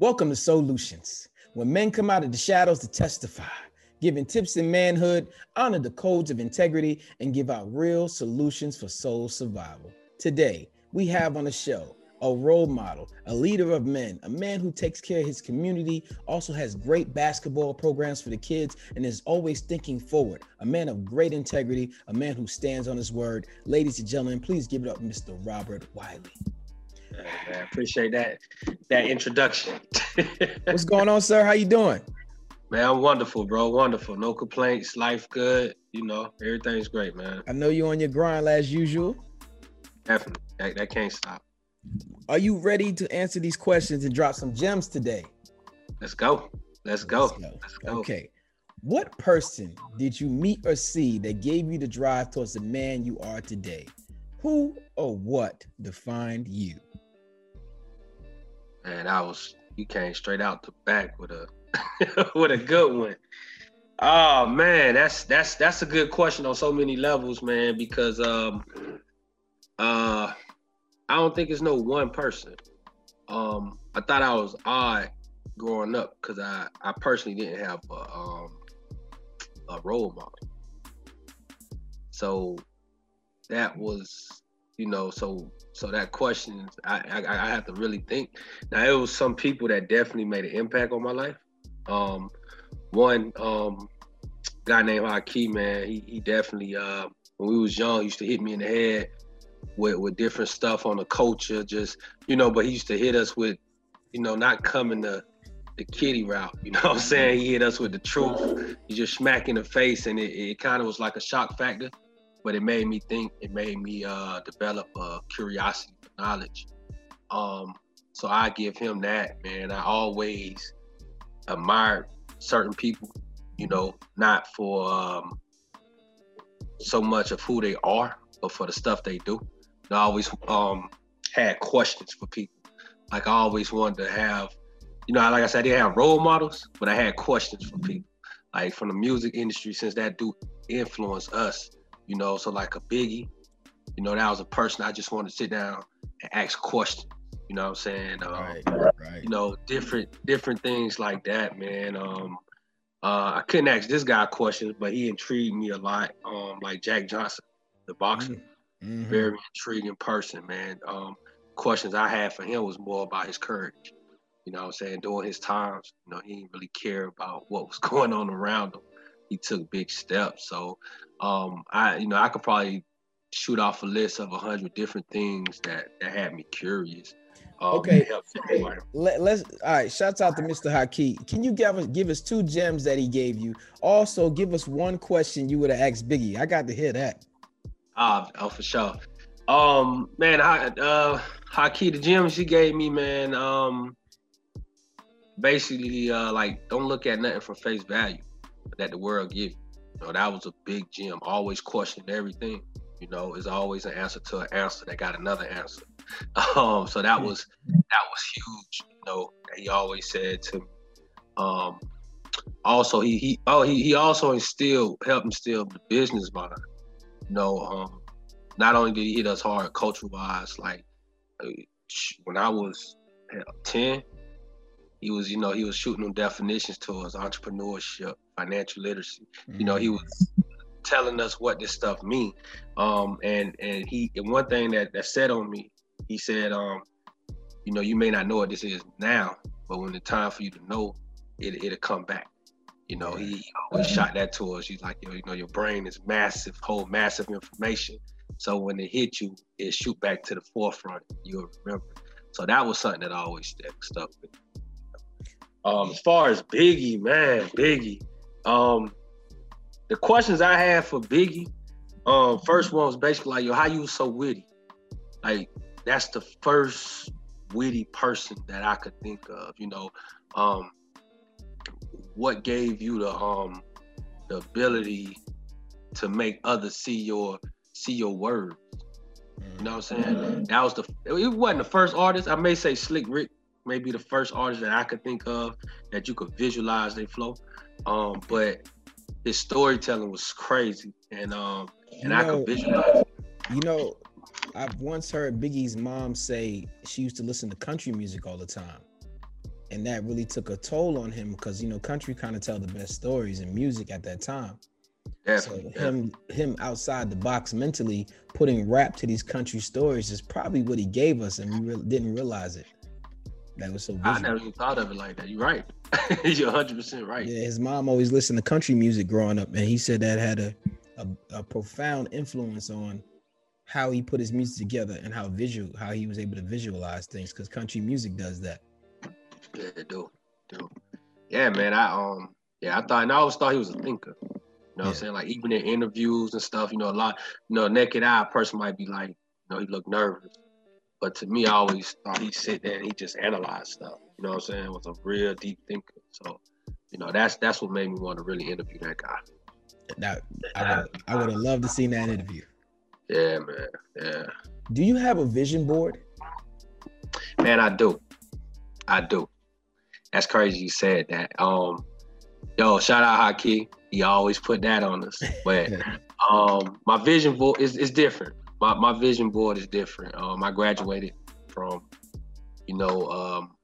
Welcome to Solutions, when men come out of the shadows to testify, giving tips in manhood, honor the codes of integrity, and give out real solutions for soul survival. Today, we have on the show a role model, a leader of men, a man who takes care of his community, also has great basketball programs for the kids, and is always thinking forward. A man of great integrity, a man who stands on his word. Ladies and gentlemen, please give it up, Mr. Robert Wiley. I appreciate that that introduction. What's going on, sir? How you doing? Man, I'm wonderful, bro. Wonderful. No complaints. Life good. You know, everything's great, man. I know you're on your grind as usual. Definitely. That, that can't stop. Are you ready to answer these questions and drop some gems today? Let's go. Let's go. Let's go. Let's go. Okay. What person did you meet or see that gave you the drive towards the man you are today? Who or what defined you? Man, I was you came straight out the back with a with a good one. Oh man, that's that's that's a good question on so many levels, man, because um uh I don't think it's no one person. Um I thought I was odd growing up because I I personally didn't have a um a role model. So that was, you know, so so that question, I, I, I have to really think. Now it was some people that definitely made an impact on my life. Um, one um, guy named Haki, man, he, he definitely uh, when we was young used to hit me in the head with with different stuff on the culture, just you know. But he used to hit us with, you know, not coming to the kitty route. You know what I'm saying? He hit us with the truth. He just smack in the face, and it, it kind of was like a shock factor but it made me think. It made me uh, develop a curiosity for knowledge. Um, so I give him that, man. I always admired certain people, you know, not for um, so much of who they are, but for the stuff they do. And I always um, had questions for people. Like I always wanted to have, you know, like I said, didn't have role models, but I had questions for people. Like from the music industry, since that do influence us, you know. So like a Biggie, you know, that was a person I just wanted to sit down and ask questions. You know what I'm saying? Um, right, right. You know, different different things like that, man. Um, uh, I couldn't ask this guy questions, but he intrigued me a lot. Um, like Jack Johnson, the boxer, mm-hmm. very intriguing person, man. Um, questions I had for him was more about his courage. You know what I'm saying? During his times, you know, he didn't really care about what was going on around him. He took big steps. So um, I you know I could probably shoot off a list of a hundred different things that that had me curious. Um, okay, Let, us all right. Shouts out to Mr. Haki. Can you give us give us two gems that he gave you? Also, give us one question you would have asked Biggie. I got to hear that. Ah, oh, for sure. Um, man, I, uh, Haki, the gems she gave me, man. Um, basically, uh, like don't look at nothing for face value that the world give you. Know, that was a big gem. Always questioned everything. You know, is always an answer to an answer that got another answer. Um, so that was that was huge. You know, he always said to me. Um, also, he he oh he he also instilled helped instill the business mind. You know, um, not only did he hit us hard culture wise, like uh, when I was ten, he was, you know, he was shooting them definitions to us, entrepreneurship, financial literacy. Mm-hmm. You know, he mm-hmm. was telling us what this stuff mean. Um, and and he and one thing that that said on me, he said, um, you know, you may not know what this is now, but when the time for you to know, it it'll come back. You know, he always shot that to us. He's like, you know, you know, your brain is massive, hold massive information. So when it hit you, it shoot back to the forefront. You'll remember. So that was something that I always stuck, stuck with. Um, as far as Biggie, man, Biggie. Um, the questions I had for Biggie, um, first one was basically like, yo, how you so witty? Like, that's the first witty person that I could think of. You know, um, what gave you the um the ability to make others see your see your words? You know what I'm saying? That was the it wasn't the first artist. I may say Slick Rick may be the first artist that I could think of that you could visualize their flow. Um, but his storytelling was crazy, and um, and you I could visualize. You know, I've once heard Biggie's mom say she used to listen to country music all the time. and that really took a toll on him because you know country kind of tell the best stories in music at that time. Definitely, so him him outside the box mentally putting rap to these country stories is probably what he gave us, and we re- didn't realize it. That was so. Visual. I never even thought of it like that. You're right. You're 100 percent right. Yeah, his mom always listened to country music growing up, and he said that had a a, a profound influence on how he put his music together and how visual how he was able to visualize things because country music does that. Yeah, do. do. Yeah, man. I um yeah, I thought and I always thought he was a thinker. You know yeah. what I'm saying? Like even in interviews and stuff, you know, a lot, you know, naked eye person might be like, you know, he looked nervous. But to me, I always thought he'd sit there and he just analyzed stuff. You know what I'm saying? Was a real deep thinker. So, you know, that's that's what made me want to really interview that guy. That I would I would have loved to see that interview. Yeah, man. Yeah. Do you have a vision board? Man, I do. I do. That's crazy you said that. Um, yo, shout out Haki. He always put that on us. But um, my vision board is, is different. My my vision board is different. Um, I graduated from, you know, um,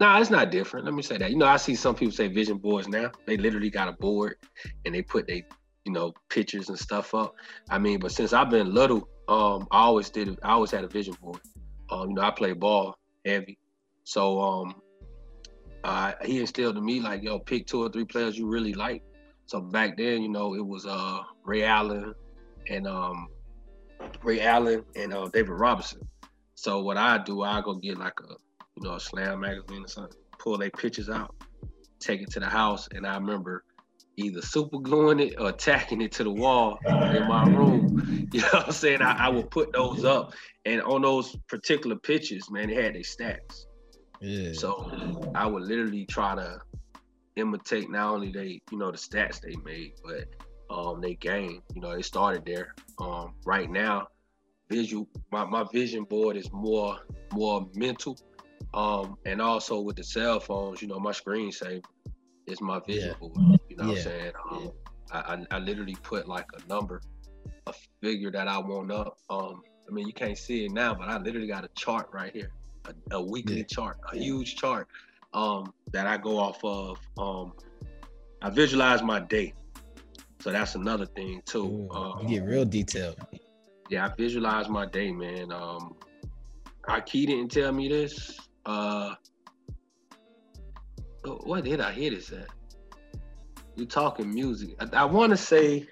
no, nah, it's not different. Let me say that. You know, I see some people say vision boards now. They literally got a board and they put they, you know, pictures and stuff up. I mean, but since I've been little, um, I always did. I always had a vision board. Um, you know, I play ball heavy, so um, uh, he instilled in me like, yo, pick two or three players you really like. So back then, you know, it was uh Ray Allen and um Ray Allen and uh, David Robinson. So what I do, I go get like a you know a slam magazine or something, pull their pictures out, take it to the house, and I remember either super gluing it or tacking it to the wall in my room. You know what I'm saying? I, I would put those up, and on those particular pictures, man, they had their stats. Yeah. So I would literally try to imitate not only they, you know, the stats they made, but um they game. You know, they started there. Um right now, visual my, my vision board is more more mental. Um and also with the cell phones, you know, my screensaver is my vision yeah. board. You know yeah. what I'm saying? Um yeah. I, I, I literally put like a number, a figure that I want up. Um I mean you can't see it now, but I literally got a chart right here a, a weekly chart, a huge chart um, that I go off of. Um, I visualize my day, so that's another thing too. Ooh, um, you get real detailed. Yeah, I visualize my day, man. Um, Key didn't tell me this. Uh, what did I hear this at? You talking music? I, I want to say.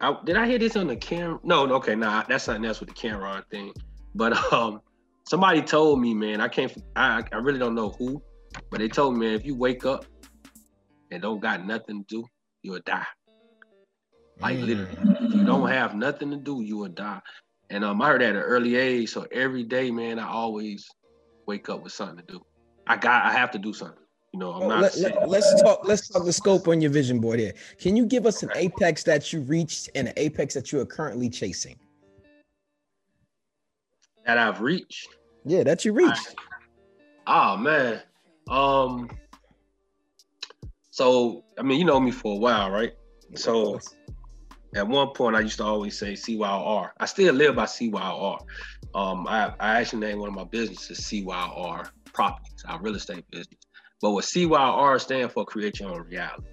I, did I hear this on the camera? No, okay, nah, that's something else with the Cam'ron thing. But um, somebody told me, man, I can't, I, I really don't know who, but they told me, man, if you wake up and don't got nothing to do, you'll die. Like mm. literally, if you don't have nothing to do, you will die. And um, I heard that at an early age, so every day, man, I always wake up with something to do. I got, I have to do something. You know, I'm not. Let, us let, talk. Let's talk the scope on your vision board here. Can you give us an apex that you reached and an apex that you are currently chasing? That I've reached. Yeah, that you reached. Oh man. Um so I mean you know me for a while, right? So at one point I used to always say CYR. I still live by CYR. Um I, I actually named one of my businesses CYR properties, our real estate business. But what CYR stand for create your own reality.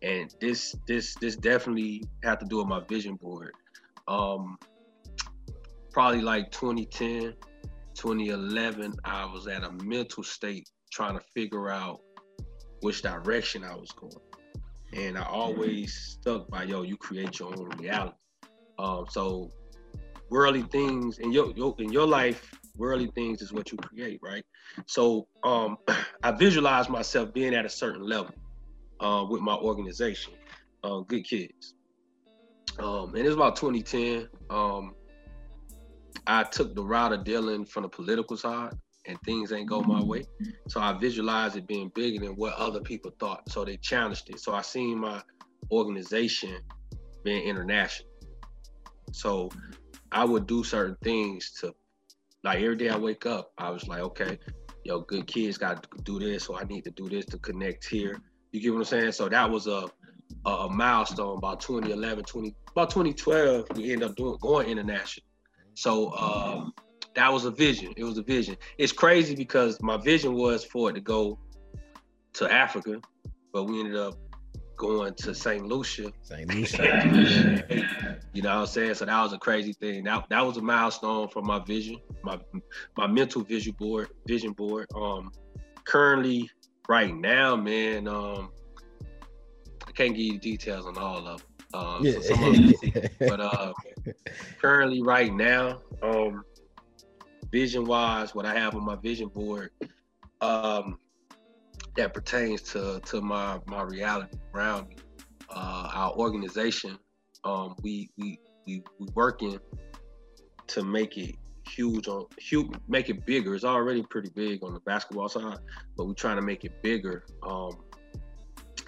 And this this this definitely had to do with my vision board. Um probably like 2010 2011, I was at a mental state trying to figure out which direction I was going. And I always stuck by, yo, you create your own reality. Um, so worldly things in your, your in your life, worldly things is what you create, right? So um, I visualize myself being at a certain level uh, with my organization, uh, Good Kids. Um, and it was about 2010. Um, I took the route of dealing from the political side and things ain't go my way. So I visualized it being bigger than what other people thought. So they challenged it. So I seen my organization being international. So I would do certain things to like every day I wake up, I was like, okay, yo, good kids got to do this, so I need to do this to connect here. You get what I'm saying? So that was a a, a milestone about 2011, 20 about 2012. We ended up doing going international. So um, that was a vision. It was a vision. It's crazy because my vision was for it to go to Africa, but we ended up going to St. Lucia. St. Lucia. you know what I'm saying? So that was a crazy thing. That that was a milestone for my vision, my my mental vision board, vision board. Um currently right now, man, um I can't give you details on all of them. Um, yeah. so them, but uh currently right now, um vision wise, what I have on my vision board, um that pertains to to my my reality around me. Uh, our organization, um, we we we we working to make it huge on huge, make it bigger. It's already pretty big on the basketball side, but we're trying to make it bigger. Um,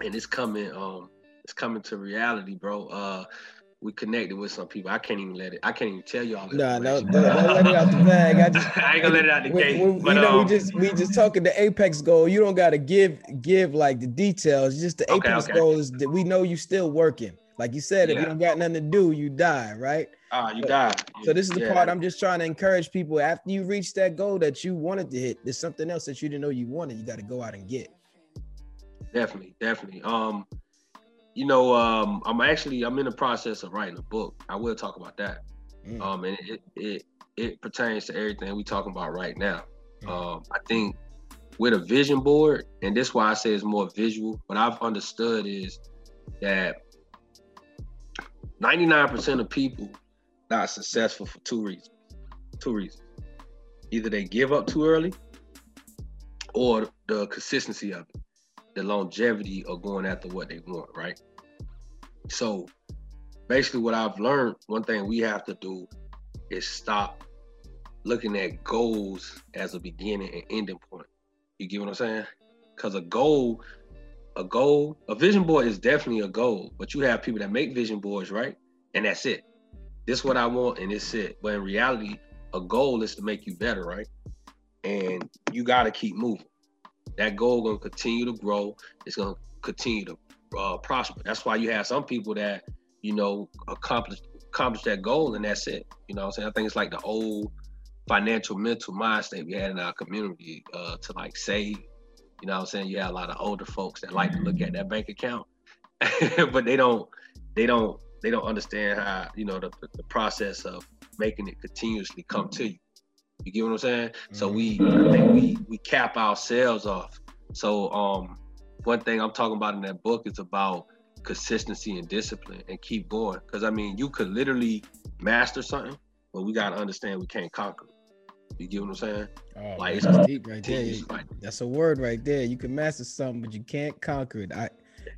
and it's coming um it's coming to reality, bro. Uh, we connected with some people. I can't even let it. I can't even tell you all. Nah, no, don't, don't let it out the bag. I, just, I ain't gonna let it out the gate. We, but, you know, um, we just we just talking the apex goal. You don't gotta give give like the details. Just the apex okay, okay. goal is that we know you still working. Like you said, yeah. if you don't got nothing to do, you die, right? Ah, uh, you die. So this is the yeah. part I'm just trying to encourage people. After you reach that goal that you wanted to hit, there's something else that you didn't know you wanted. You got to go out and get. Definitely, definitely. Um, you know, um, I'm actually I'm in the process of writing a book. I will talk about that. Mm. Um, and it, it it pertains to everything we're talking about right now. Mm. Um, I think with a vision board, and this why I say it's more visual. What I've understood is that 99% of people not successful for two reasons. Two reasons. Either they give up too early, or the consistency of it the longevity of going after what they want, right? So basically what I've learned, one thing we have to do is stop looking at goals as a beginning and ending point. You get what I'm saying? Because a goal, a goal, a vision board is definitely a goal, but you have people that make vision boards, right? And that's it. This is what I want, and it's it. But in reality, a goal is to make you better, right? And you got to keep moving that goal gonna continue to grow. It's gonna continue to uh, prosper. That's why you have some people that you know accomplish accomplish that goal and that's it. You know, I'm saying I think it's like the old financial mental mind state we had in our community uh, to like save. You know, I'm saying you have a lot of older folks that like to look at that bank account, but they don't they don't they don't understand how you know the, the process of making it continuously come to you. You get what I'm saying? Mm-hmm. So we I think we we cap ourselves off. So um one thing I'm talking about in that book is about consistency and discipline and keep going. Cause I mean you could literally master something, but we gotta understand we can't conquer. You get what I'm saying? Oh, like it's deep right there. That's a word right there. You can master something, but you can't conquer it. I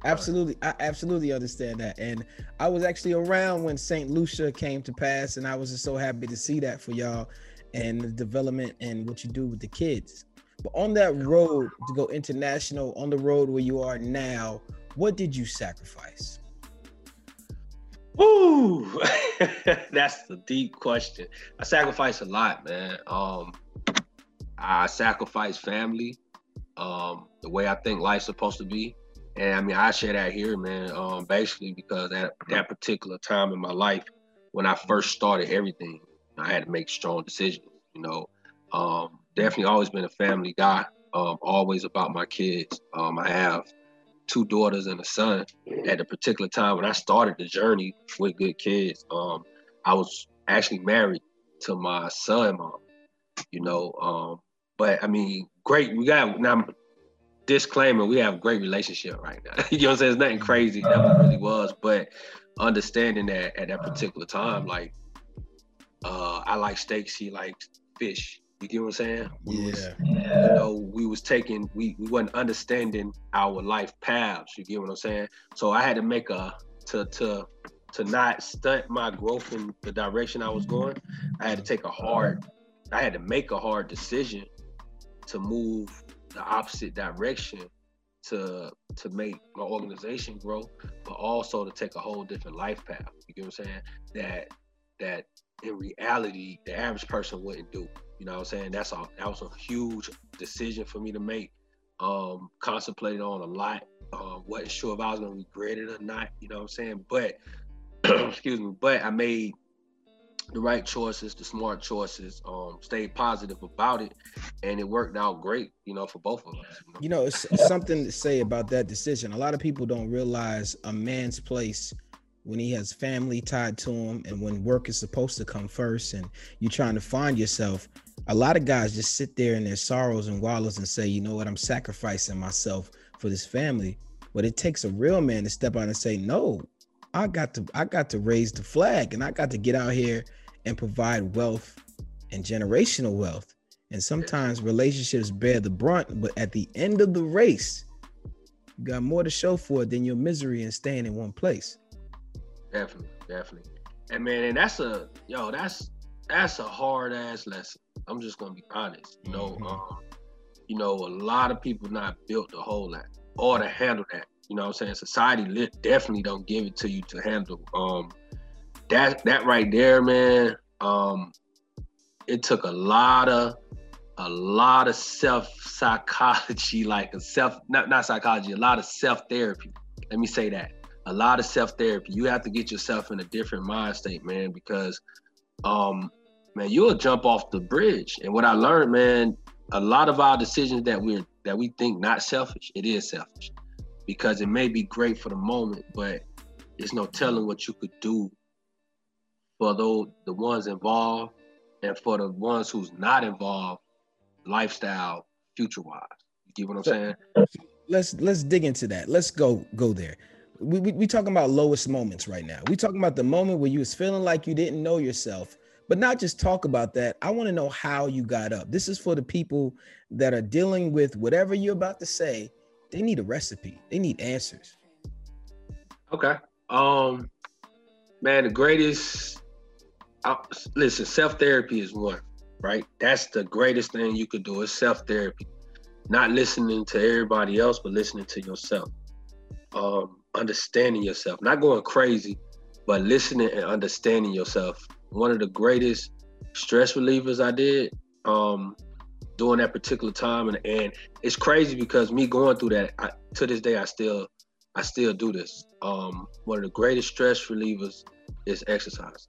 absolutely, I absolutely understand that. And I was actually around when St. Lucia came to pass, and I was just so happy to see that for y'all and the development and what you do with the kids. But on that road to go international, on the road where you are now, what did you sacrifice? Ooh, that's the deep question. I sacrifice a lot, man. Um, I sacrifice family, um, the way I think life's supposed to be. And I mean, I share that here, man, um, basically because at that particular time in my life, when I first started everything, I had to make strong decisions. You know, um, definitely always been a family guy. Um, always about my kids. Um, I have two daughters and a son. At a particular time when I started the journey with good kids, um, I was actually married to my son mom. You know, um, but I mean, great. We got now. Disclaimer: We have a great relationship right now. you know what I'm saying? It's nothing crazy. Never really was, but understanding that at that particular time, like uh, I like steaks, he likes fish. You get what I'm saying? We yeah. Was, you know, we was taking, we, we wasn't understanding our life paths. You get what I'm saying? So I had to make a to to to not stunt my growth in the direction I was going. I had to take a hard, I had to make a hard decision to move the opposite direction to to make my organization grow, but also to take a whole different life path. You get what I'm saying? That that in reality the average person wouldn't do. You know what I'm saying? That's a that was a huge decision for me to make. Um, contemplated on a lot. Um, wasn't sure if I was gonna regret it or not, you know what I'm saying? But excuse me, but I made the right choices, the smart choices, um, stayed positive about it, and it worked out great, you know, for both of us. You know, you know it's something to say about that decision. A lot of people don't realize a man's place when he has family tied to him and when work is supposed to come first and you're trying to find yourself. A lot of guys just sit there in their sorrows and wallows and say, you know what, I'm sacrificing myself for this family. But it takes a real man to step out and say, no, I got to I got to raise the flag and I got to get out here and provide wealth and generational wealth. And sometimes relationships bear the brunt, but at the end of the race, you got more to show for it than your misery and staying in one place. Definitely, definitely. And man, and that's a yo, that's that's a hard ass lesson. I'm just gonna be honest. You know, mm-hmm. um, you know, a lot of people not built to hold that or to handle that. You know what I'm saying? Society definitely don't give it to you to handle. Um, that that right there, man. Um, it took a lot of a lot of self psychology, like a self not not psychology, a lot of self therapy. Let me say that. A lot of self therapy. You have to get yourself in a different mind state, man, because um man, you'll jump off the bridge. And what I learned, man, a lot of our decisions that we're that we think not selfish, it is selfish. Because it may be great for the moment, but there's no telling what you could do for those the ones involved and for the ones who's not involved, lifestyle, future wise. You get what I'm saying? Let's let's dig into that. Let's go go there. We, we we talking about lowest moments right now. We talking about the moment where you was feeling like you didn't know yourself, but not just talk about that. I want to know how you got up. This is for the people that are dealing with whatever you're about to say. They need a recipe. They need answers. Okay. Um, man, the greatest listen, self therapy is one, right? That's the greatest thing you could do is self therapy. Not listening to everybody else, but listening to yourself. Um, understanding yourself, not going crazy, but listening and understanding yourself. One of the greatest stress relievers I did um, during that particular time, and, and it's crazy because me going through that I, to this day, I still I still do this. Um, one of the greatest stress relievers is exercise.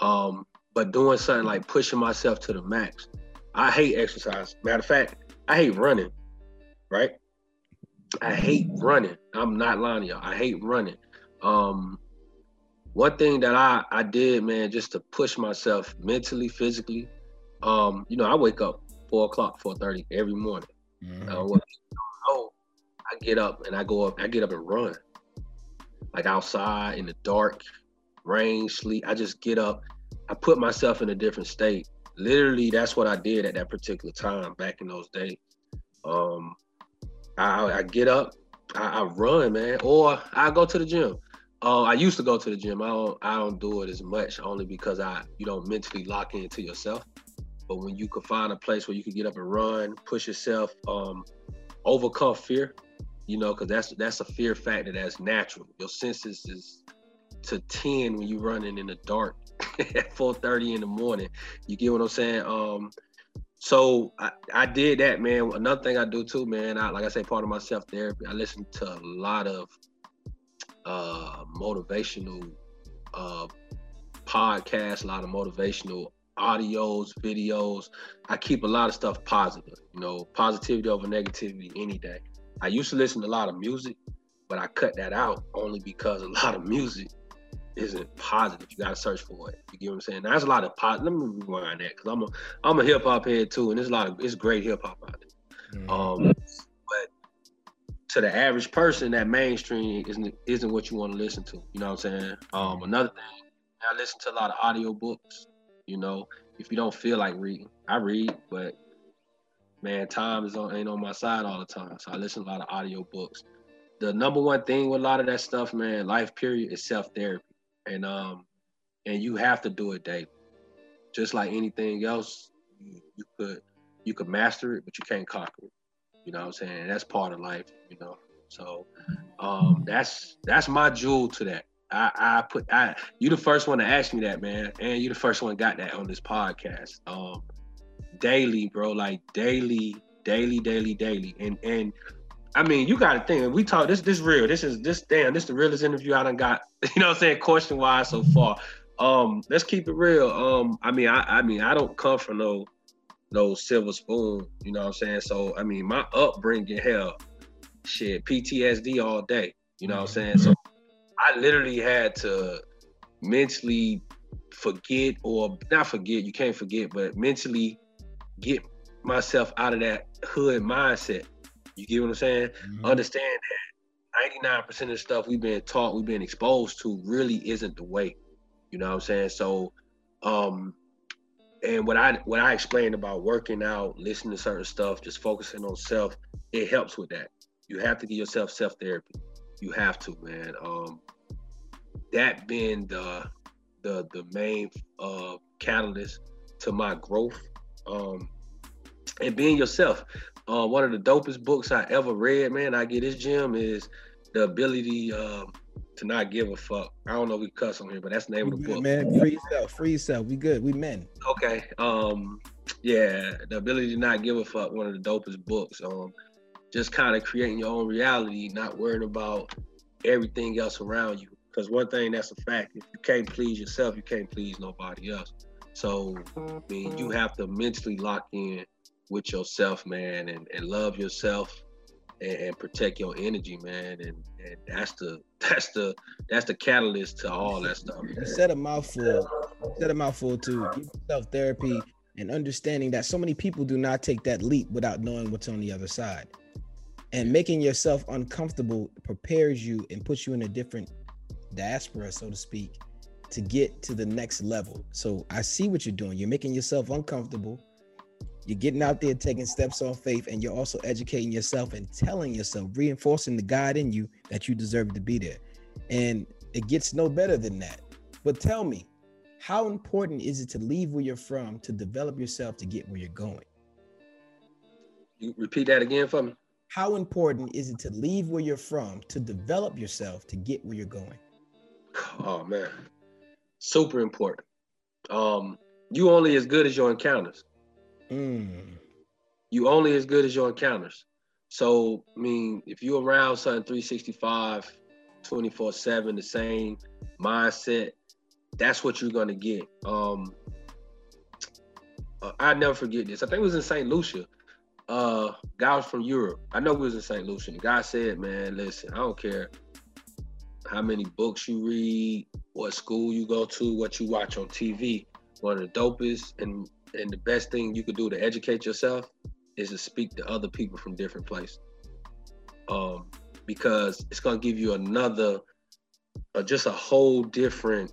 Um, but doing something like pushing myself to the max. I hate exercise. Matter of fact, I hate running, right? I hate running. I'm not lying to y'all. I hate running. Um, one thing that I, I did, man, just to push myself mentally, physically, um, you know, I wake up four o'clock, four thirty every morning. Mm-hmm. Uh, what know, I get up and I go up, I get up and run. Like outside in the dark, rain, sleet. I just get up. I put myself in a different state. Literally, that's what I did at that particular time back in those days. Um, I, I get up, I, I, run, man, or I go to the gym. Uh, I used to go to the gym. I don't, I don't do it as much only because I, you don't mentally lock into yourself. But when you could find a place where you can get up and run, push yourself, um, overcome fear, you know, because that's that's a fear factor that's natural. Your senses is to 10 when you're running in the dark at 4:30 in the morning. You get what I'm saying? Um, so I, I did that, man. Another thing I do too, man. I, like I say, part of my self therapy. I listen to a lot of uh, motivational uh, podcasts, a lot of motivational audios, videos. I keep a lot of stuff positive. You know, positivity over negativity any day. I used to listen to a lot of music, but I cut that out only because a lot of music isn't positive. You gotta search for it. You get what I'm saying? Now, there's a lot of positive. Let me rewind that because I'm a I'm a hip hop head too, and there's a lot of it's great hip hop out there. Mm-hmm. Um, but to the average person, that mainstream isn't isn't what you want to listen to. You know what I'm saying? Um, mm-hmm. another thing, I listen to a lot of audio books. You know, if you don't feel like reading, I read, but man, time is on ain't on my side all the time. So I listen to a lot of audio books. The number one thing with a lot of that stuff, man, life period, is self therapy and um and you have to do it daily. Just like anything else, you, you could you could master it, but you can't conquer it. You know what I'm saying? And That's part of life, you know. So um that's that's my jewel to that. I, I put I you the first one to ask me that, man. And you the first one got that on this podcast. Um daily, bro, like daily, daily, daily, daily. And and I mean, you got to think. We talk this. This real. This is this. Damn. This the realest interview I done got. You know what I'm saying? Question wise so far. Um, let's keep it real. Um, I mean, I, I mean, I don't come from no no silver spoon, you know what I'm saying? So I mean, my upbringing, hell, shit, PTSD all day. You know what I'm saying? So I literally had to mentally forget or not forget, you can't forget, but mentally get myself out of that hood mindset. You get what I'm saying? Mm-hmm. Understand that 99% of the stuff we've been taught, we've been exposed to really isn't the way. You know what I'm saying? So um and what I what I explained about working out, listening to certain stuff, just focusing on self, it helps with that. You have to give yourself self therapy. You have to, man. Um, that being the the the main uh, catalyst to my growth, um, and being yourself. Uh, one of the dopest books I ever read, man. I get this gym is the ability um, to not give a fuck. I don't know if we cuss on here, but that's the name we of the good, book. Man, free yourself, free yourself. We good. We men. Okay. Um, yeah, the ability to not give a fuck. One of the dopest books. Um, just kind of creating your own reality, not worrying about everything else around you. Because one thing that's a fact: if you can't please yourself, you can't please nobody else. So, I mean, you have to mentally lock in with yourself, man, and, and love yourself and, and protect your energy, man. And and that's the that's the that's the catalyst to all that stuff. You said a mouthful. Said a mouthful too. Give yourself therapy and understanding that so many people do not take that leap without knowing what's on the other side. And making yourself uncomfortable prepares you and puts you in a different diaspora, so to speak, to get to the next level. So I see what you're doing. You're making yourself uncomfortable you're getting out there taking steps on faith, and you're also educating yourself and telling yourself, reinforcing the God in you that you deserve to be there. And it gets no better than that. But tell me, how important is it to leave where you're from to develop yourself to get where you're going? You repeat that again for me. How important is it to leave where you're from to develop yourself to get where you're going? Oh man, super important. Um, you only as good as your encounters. Mm. You only as good as your encounters. So, I mean, if you're around something 365, 24 7, the same mindset, that's what you're going to get. Um, uh, I never forget this. I think it was in St. Lucia. Uh, guy was from Europe. I know he was in St. Lucia. The guy said, man, listen, I don't care how many books you read, what school you go to, what you watch on TV. One of the dopest and and the best thing you could do to educate yourself is to speak to other people from different places. Um, because it's gonna give you another, uh, just a whole different,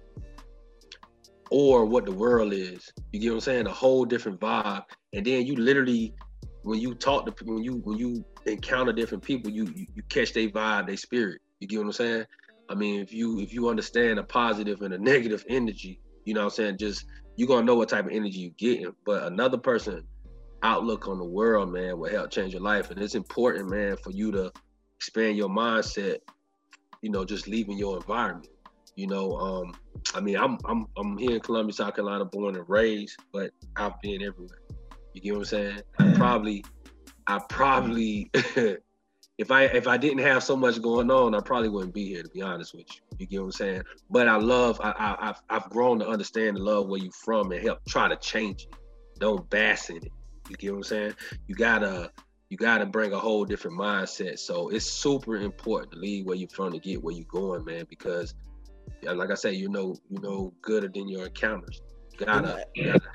or what the world is. You get what I'm saying? A whole different vibe, and then you literally, when you talk to when you when you encounter different people, you you, you catch their vibe, their spirit. You get what I'm saying? I mean, if you if you understand a positive and a negative energy, you know what I'm saying, just you're gonna know what type of energy you're getting. But another person outlook on the world, man, will help change your life. And it's important, man, for you to expand your mindset, you know, just leaving your environment. You know, um, I mean, I'm I'm I'm here in Columbia, South Carolina, born and raised, but I've been everywhere. You get what I'm saying? I probably I probably if I if I didn't have so much going on, I probably wouldn't be here. To be honest with you, you get what I'm saying. But I love I, I have I've grown to understand and love where you're from and help try to change it. Don't bass in it. You get what I'm saying. You gotta you gotta bring a whole different mindset. So it's super important to leave where you're from to get where you're going, man. Because like I said, you know you know gooder than your encounters. You gotta, you gotta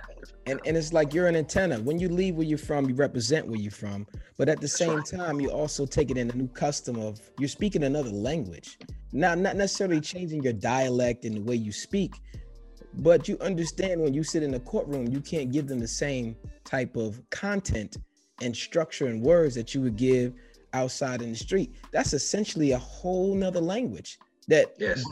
and and it's like you're an antenna. When you leave where you're from, you represent where you're from. But at the same time, you also take it in a new custom of you're speaking another language. Now, not necessarily changing your dialect and the way you speak, but you understand when you sit in a courtroom, you can't give them the same type of content and structure and words that you would give outside in the street. That's essentially a whole nother language that yes.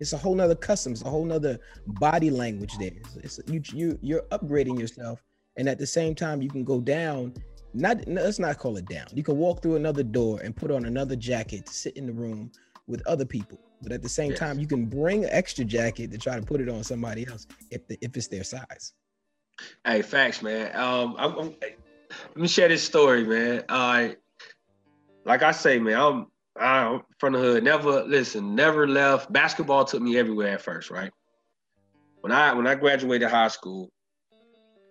It's a whole nother custom. It's a whole nother body language there. It's, it's, you you you're upgrading yourself, and at the same time, you can go down. Not let's not call it down. You can walk through another door and put on another jacket to sit in the room with other people. But at the same yes. time, you can bring an extra jacket to try to put it on somebody else if the, if it's their size. Hey, facts, man. Um, I'm, I'm, let me share this story, man. Uh, like I say, man, I'm I'm from the hood. Never listen. Never left. Basketball took me everywhere at first, right? when I when I graduated high school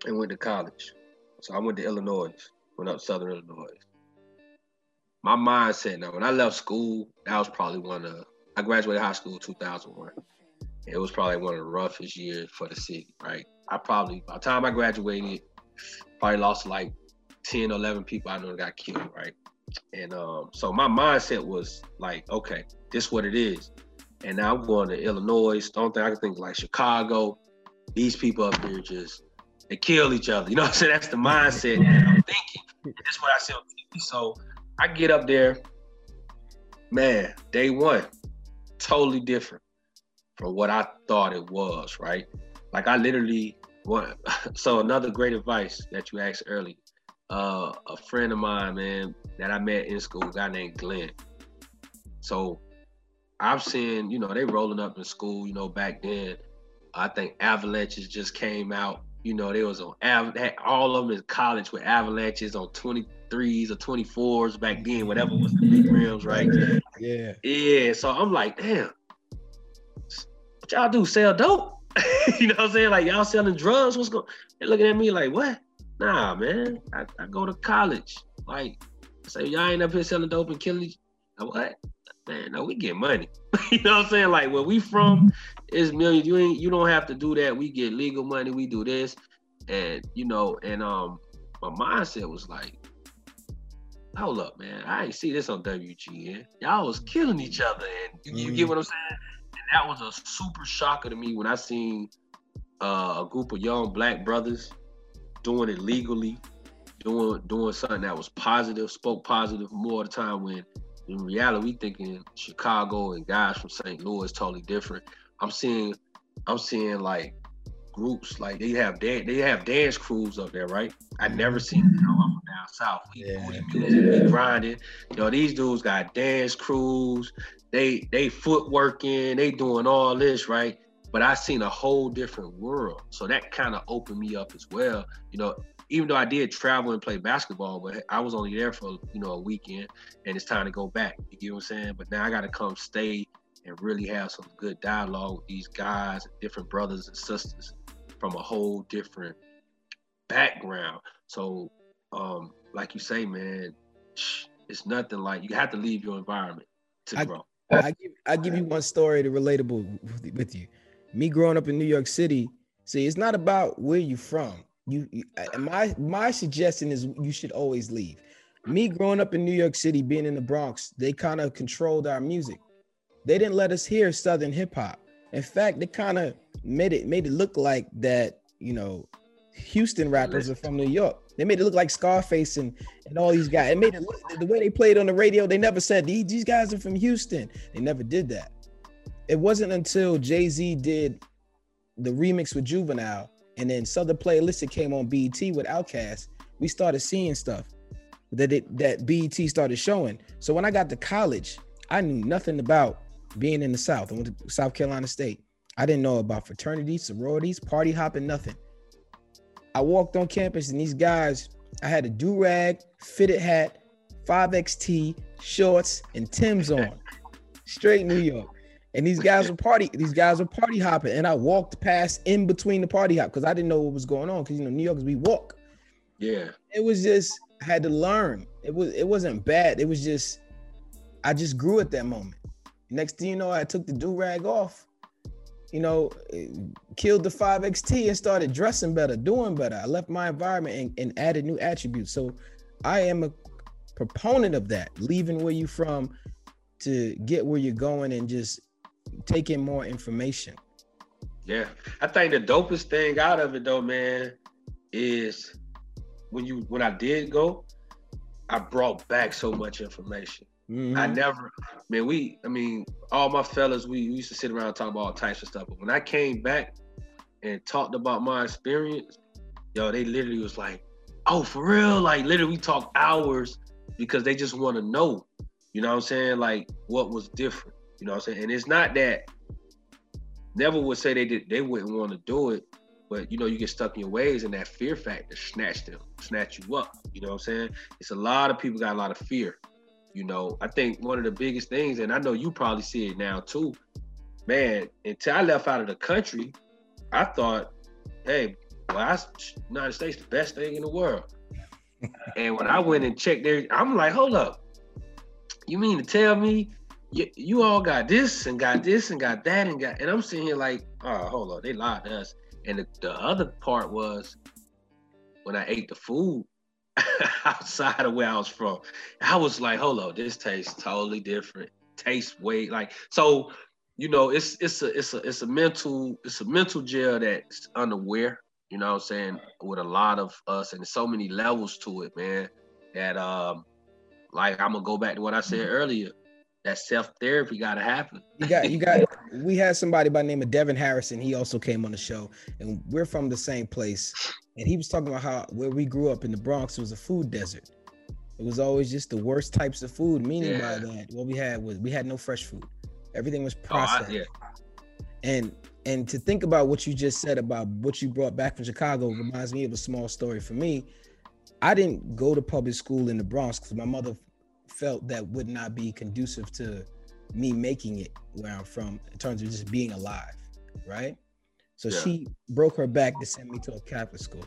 and went to college, so I went to Illinois, went up Southern Illinois. My mindset now, when I left school, that was probably one of I graduated high school 2001. It was probably one of the roughest years for the city, right? I probably by the time I graduated, probably lost like 10 or 11 people I know that got killed, right? And um, so my mindset was like, okay, this is what it is. And now I'm going to Illinois. Don't think I can think like Chicago. These people up here just they kill each other. You know what I'm saying? That's the mindset that I'm thinking. That's what I TV. So I get up there, man, day one, totally different from what I thought it was, right? Like I literally want so another great advice that you asked early. Uh, a friend of mine, man, that I met in school, a guy named Glenn. So I've seen, you know, they rolling up in school, you know, back then. I think avalanches just came out. You know, they was on all of them in college with avalanches on 23s or 24s back then, whatever was the big rims, right? Yeah. Yeah. So I'm like, damn, what y'all do? Sell dope? you know what I'm saying? Like y'all selling drugs? What's going? They're looking at me like, what? Nah, man. I, I go to college. Like, say y'all ain't up here selling dope and killing. Each- what? man, no, we get money. you know what I'm saying? Like where we from is millions. You ain't you don't have to do that. We get legal money, we do this. And you know, and um my mindset was like, hold up, man. I ain't see this on WGN. Y'all was killing each other. And you, you mm-hmm. get what I'm saying? And that was a super shocker to me when I seen uh, a group of young black brothers doing it legally, doing doing something that was positive, spoke positive more of the time when in reality, we thinking Chicago and guys from St. Louis totally different. I'm seeing, I'm seeing like groups like they have dan- they have dance crews up there, right? I never seen you know I'm down south. We yeah. music, we grinding. You know these dudes got dance crews. They they footworking. They doing all this, right? But I seen a whole different world. So that kind of opened me up as well. You know, even though I did travel and play basketball, but I was only there for you know a weekend, and it's time to go back. You get what I'm saying? But now I got to come stay and really have some good dialogue with these guys, different brothers and sisters from a whole different background. So, um, like you say, man, it's nothing like you have to leave your environment to I, grow. I give I give you one story to relatable with you. Me growing up in New York City, see, it's not about where you're from you, you uh, uh, my my suggestion is you should always leave. Me growing up in New York City, being in the Bronx, they kind of controlled our music. They didn't let us hear Southern hip hop. In fact, they kind of made it made it look like that, you know, Houston rappers are from New York. They made it look like Scarface and, and all these guys. It made it look the way they played on the radio. They never said these, these guys are from Houston. They never did that. It wasn't until Jay Z did the remix with Juvenile and then Southern Playalistic came on BET with Outkast, we started seeing stuff that it that BET started showing. So when I got to college, I knew nothing about being in the South. I went to South Carolina State. I didn't know about fraternities, sororities, party hopping, nothing. I walked on campus and these guys, I had a do rag, fitted hat, 5XT, shorts, and Tim's on. Straight New York. And these guys were party, these guys were party hopping. And I walked past in between the party hop because I didn't know what was going on. Because you know, New Yorkers we walk. Yeah. It was just I had to learn. It was it wasn't bad. It was just I just grew at that moment. Next thing you know, I took the do-rag off, you know, eh, killed the 5XT and started dressing better, doing better. I left my environment and, and added new attributes. So I am a proponent of that, leaving where you from to get where you're going and just taking more information. Yeah, I think the dopest thing out of it though, man, is when you when I did go, I brought back so much information. Mm-hmm. I never, man. We, I mean, all my fellas, we, we used to sit around and talk about all types of stuff. But when I came back and talked about my experience, yo, they literally was like, "Oh, for real?" Like literally, we talked hours because they just want to know. You know what I'm saying? Like what was different. You know what I'm saying? And it's not that never would say they did they wouldn't want to do it, but you know, you get stuck in your ways and that fear factor snatch them, snatch you up. You know what I'm saying? It's a lot of people got a lot of fear. You know, I think one of the biggest things, and I know you probably see it now too, man, until I left out of the country, I thought, hey, well, I, United States the best thing in the world. and when I went and checked there, I'm like, hold up. You mean to tell me you, you all got this and got this and got that and got and I'm sitting here like, oh, hold on, they lied to us. And the, the other part was when I ate the food outside of where I was from, I was like, hold on, this tastes totally different. Tastes way like so. You know, it's it's a it's a it's a mental it's a mental jail that's unaware. You know what I'm saying? With a lot of us and so many levels to it, man. That um, like I'm gonna go back to what I said earlier that self therapy got to happen. You got, you got. we had somebody by the name of Devin Harrison. He also came on the show, and we're from the same place. And he was talking about how where we grew up in the Bronx was a food desert. It was always just the worst types of food. Meaning yeah. by that, what we had was we had no fresh food. Everything was processed. Oh, I, yeah. And and to think about what you just said about what you brought back from Chicago reminds me of a small story for me. I didn't go to public school in the Bronx because my mother felt that would not be conducive to me making it where I'm from in terms of just being alive, right? So yeah. she broke her back to send me to a Catholic school.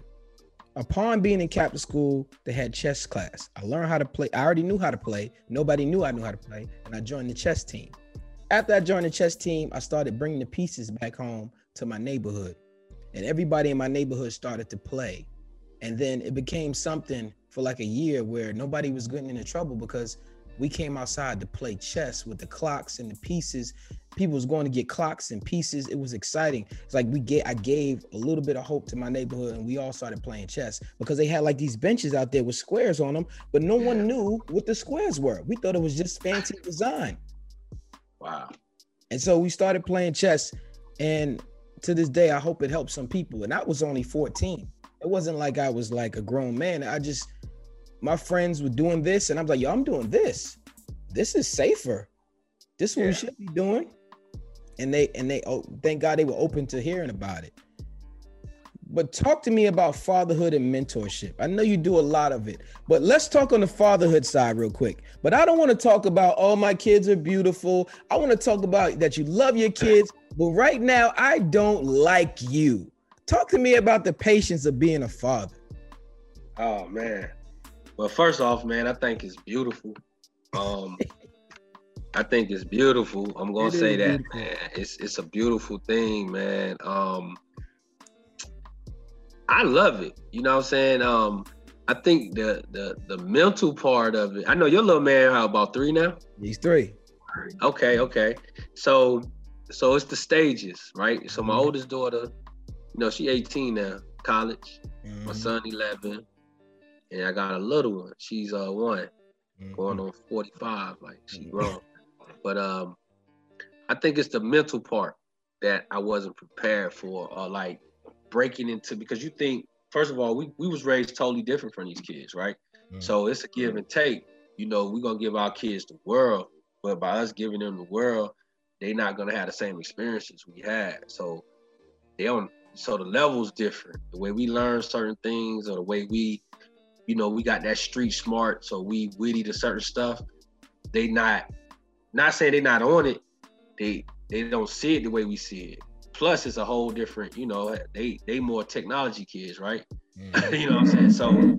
Upon being in Catholic school, they had chess class. I learned how to play. I already knew how to play. Nobody knew I knew how to play, and I joined the chess team. After I joined the chess team, I started bringing the pieces back home to my neighborhood, and everybody in my neighborhood started to play. And then it became something for like a year where nobody was getting into trouble because we came outside to play chess with the clocks and the pieces. People was going to get clocks and pieces. It was exciting. It's like we get I gave a little bit of hope to my neighborhood and we all started playing chess because they had like these benches out there with squares on them, but no one knew what the squares were. We thought it was just fancy design. Wow. And so we started playing chess and to this day I hope it helps some people and I was only 14. It wasn't like I was like a grown man. I just my friends were doing this, and I'm like, yo, I'm doing this. This is safer. This is what yeah. we should be doing. And they and they oh, thank God they were open to hearing about it. But talk to me about fatherhood and mentorship. I know you do a lot of it, but let's talk on the fatherhood side real quick. But I don't want to talk about, oh, my kids are beautiful. I want to talk about that you love your kids. But right now, I don't like you. Talk to me about the patience of being a father. Oh, man. Well, first off, man, I think it's beautiful. Um, I think it's beautiful. I'm gonna it say that, beautiful. man. It's it's a beautiful thing, man. Um, I love it. You know what I'm saying? Um, I think the the the mental part of it. I know your little man. How about three now? He's three. Okay, okay. So so it's the stages, right? So my mm-hmm. oldest daughter, you know, she 18 now, college. Mm-hmm. My son 11 and I got a little one. She's uh one, mm-hmm. going on 45, like she mm-hmm. grown. but um, I think it's the mental part that I wasn't prepared for, or like breaking into because you think first of all we we was raised totally different from these kids, right? Mm-hmm. So it's a give and take. You know, we're gonna give our kids the world, but by us giving them the world, they're not gonna have the same experiences we had. So they don't. So the level's different. The way we learn certain things, or the way we you know, we got that street smart, so we witty to certain stuff. They not not saying they not on it. They they don't see it the way we see it. Plus, it's a whole different, you know, they they more technology kids, right? Mm-hmm. you know what I'm saying? So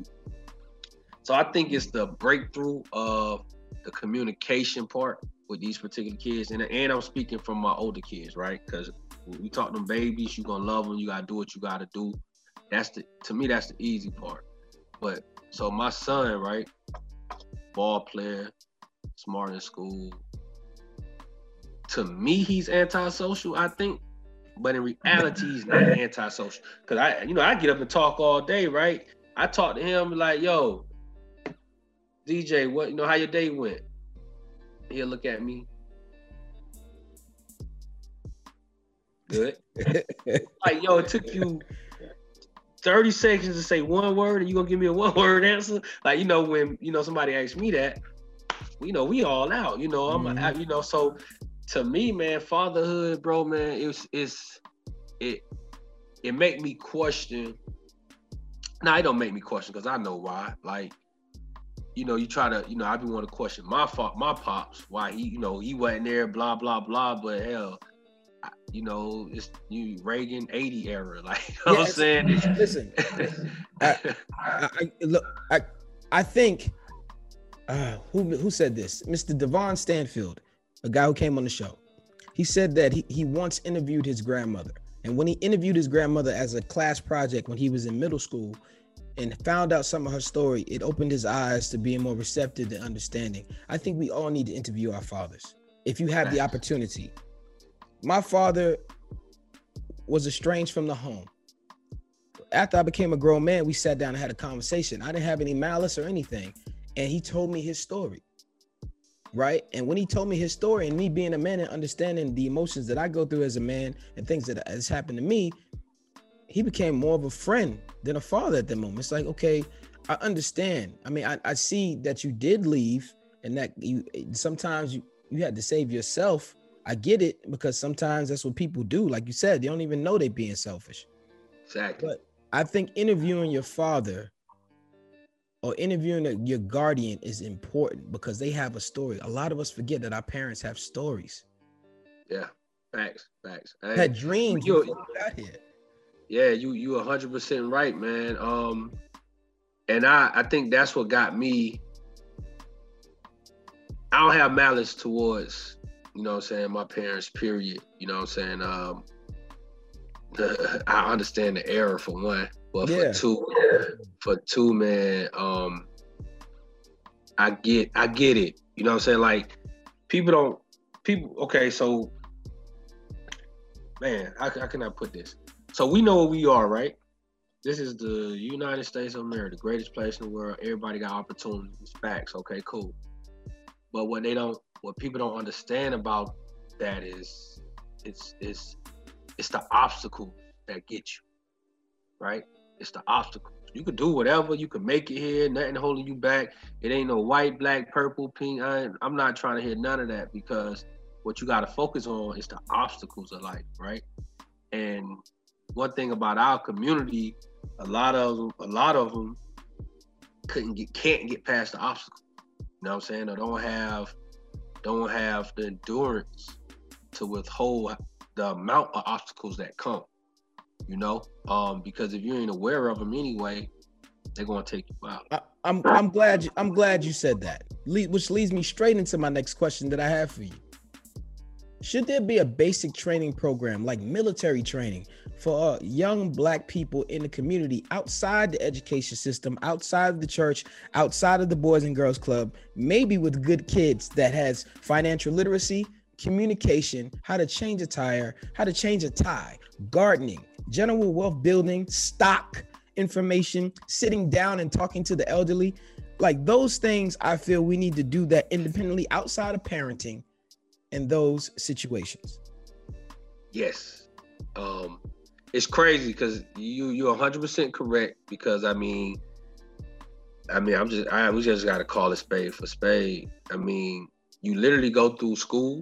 so I think it's the breakthrough of the communication part with these particular kids, and and I'm speaking from my older kids, right? Because we talk them babies, you gonna love them, you gotta do what you gotta do. That's the to me that's the easy part. But so my son, right, ball player, smart in school. To me, he's antisocial. I think, but in reality, he's not antisocial. Cause I, you know, I get up and talk all day, right? I talk to him like, "Yo, DJ, what you know how your day went?" He'll look at me. Good. like, yo, it took you 30 seconds to say one word and you're gonna give me a one word answer like you know when you know somebody asks me that you know we all out you know i'm mm-hmm. you know so to me man fatherhood bro man it's it's it it make me question now it don't make me question because i know why like you know you try to you know i be want to question my fault my pops why he you know he wasn't there blah blah blah but hell you know, it's you Reagan 80 era. Like you know yeah, what I'm saying? Listen, I, I, I, look, I I think uh, who who said this? Mr. Devon Stanfield, a guy who came on the show. He said that he, he once interviewed his grandmother. And when he interviewed his grandmother as a class project when he was in middle school and found out some of her story, it opened his eyes to being more receptive and understanding. I think we all need to interview our fathers if you have the opportunity. My father was estranged from the home. After I became a grown man, we sat down and had a conversation. I didn't have any malice or anything. And he told me his story. Right. And when he told me his story and me being a man and understanding the emotions that I go through as a man and things that has happened to me, he became more of a friend than a father at that moment. It's like, okay, I understand. I mean, I, I see that you did leave and that you sometimes you, you had to save yourself I get it because sometimes that's what people do. Like you said, they don't even know they're being selfish. Exactly. But I think interviewing your father or interviewing your guardian is important because they have a story. A lot of us forget that our parents have stories. Yeah, facts, facts. Hey, had dreams you, before got here. Yeah, you you hundred percent right, man. Um, and I I think that's what got me. I don't have malice towards you know what I'm saying, my parents, period. You know what I'm saying? Um I understand the error for one, but yeah. for two, for two, man, um, I get I get it. You know what I'm saying? Like people don't people okay, so man, I, I put this? So we know where we are, right? This is the United States of America, the greatest place in the world. Everybody got opportunities, facts. Okay, cool. But what they don't what people don't understand about that is it's it's it's the obstacle that gets you right? It's the obstacle. You can do whatever you can make it here nothing holding you back. It ain't no white black purple pink I, i'm not trying to hear none of that because what you got to focus on is the obstacles of life right? And one thing about our community a lot of them, a lot of them couldn't get can't get past the obstacle. You know what i'm saying? Or don't have don't have the endurance to withhold the amount of obstacles that come. You know, um, because if you ain't aware of them anyway, they're gonna take you out. I, am I'm, I'm glad you, I'm glad you said that, which leads me straight into my next question that I have for you. Should there be a basic training program like military training for uh, young black people in the community outside the education system, outside of the church, outside of the Boys and Girls Club, maybe with good kids that has financial literacy, communication, how to change a tire, how to change a tie, gardening, general wealth building, stock information, sitting down and talking to the elderly. Like those things, I feel we need to do that independently outside of parenting in those situations. Yes. Um, it's crazy because you you're 100 percent correct because I mean, I mean I'm just I we just got to call it spade for spade. I mean, you literally go through school,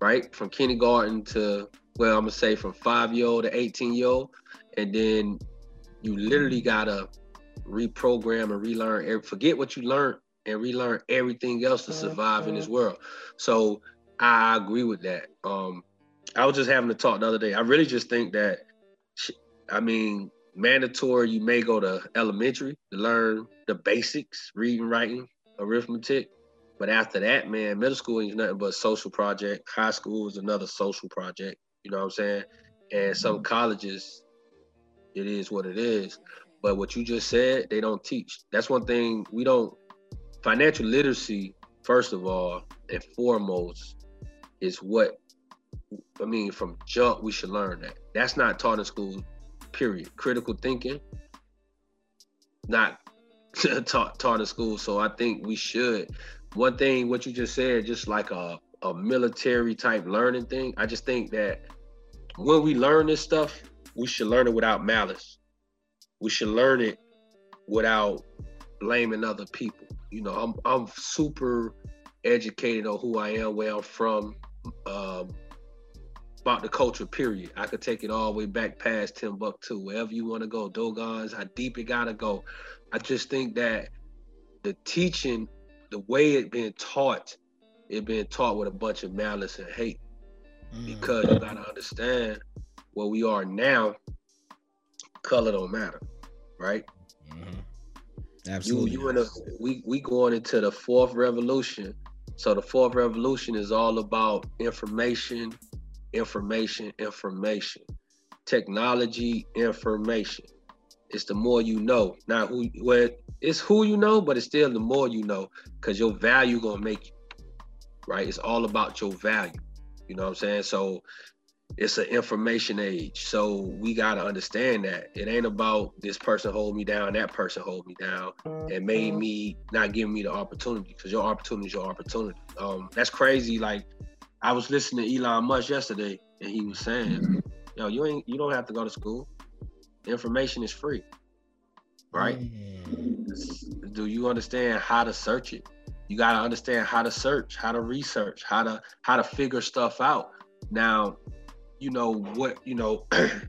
right, from kindergarten to well, I'm gonna say from five year old to 18 year old, and then you literally gotta reprogram and relearn. Forget what you learned and relearn everything else to survive in this world. So I agree with that. Um, I was just having a talk the other day. I really just think that, I mean, mandatory. You may go to elementary to learn the basics, reading, writing, arithmetic. But after that, man, middle school is nothing but social project. High school is another social project. You know what I'm saying? And some mm-hmm. colleges, it is what it is. But what you just said, they don't teach. That's one thing we don't financial literacy, first of all and foremost, is what I mean. From jump, we should learn that. That's not taught in school. Period. Critical thinking, not taught taught in school. So I think we should. One thing, what you just said, just like a a military type learning thing. I just think that when we learn this stuff, we should learn it without malice. We should learn it without blaming other people you know, I'm I'm super educated on who I am, where I'm from, um, about the culture. Period. I could take it all the way back past Timbuktu, wherever you want to go, Dogons, how deep it gotta go. I just think that the teaching, the way it being taught, it being taught with a bunch of malice and hate. mm. because you gotta understand where we are now. Color don't matter, right? Mm-hmm. Absolutely. You, you in a we we going into the fourth revolution. So the fourth revolution is all about information, information, information, technology, information. It's the more you know. Not who well, it's who you know, but it's still the more you know, because your value gonna make you. Right? It's all about your value. You know what I'm saying? So it's an information age. So we gotta understand that it ain't about this person hold me down, that person hold me down, and made mm-hmm. me not giving me the opportunity because your opportunity is your opportunity. Um, that's crazy. Like I was listening to Elon Musk yesterday, and he was saying, "Yo, you ain't you don't have to go to school. Information is free, right? Mm. Do you understand how to search it? You got to understand how to search, how to research, how to how to figure stuff out. Now, you know what you know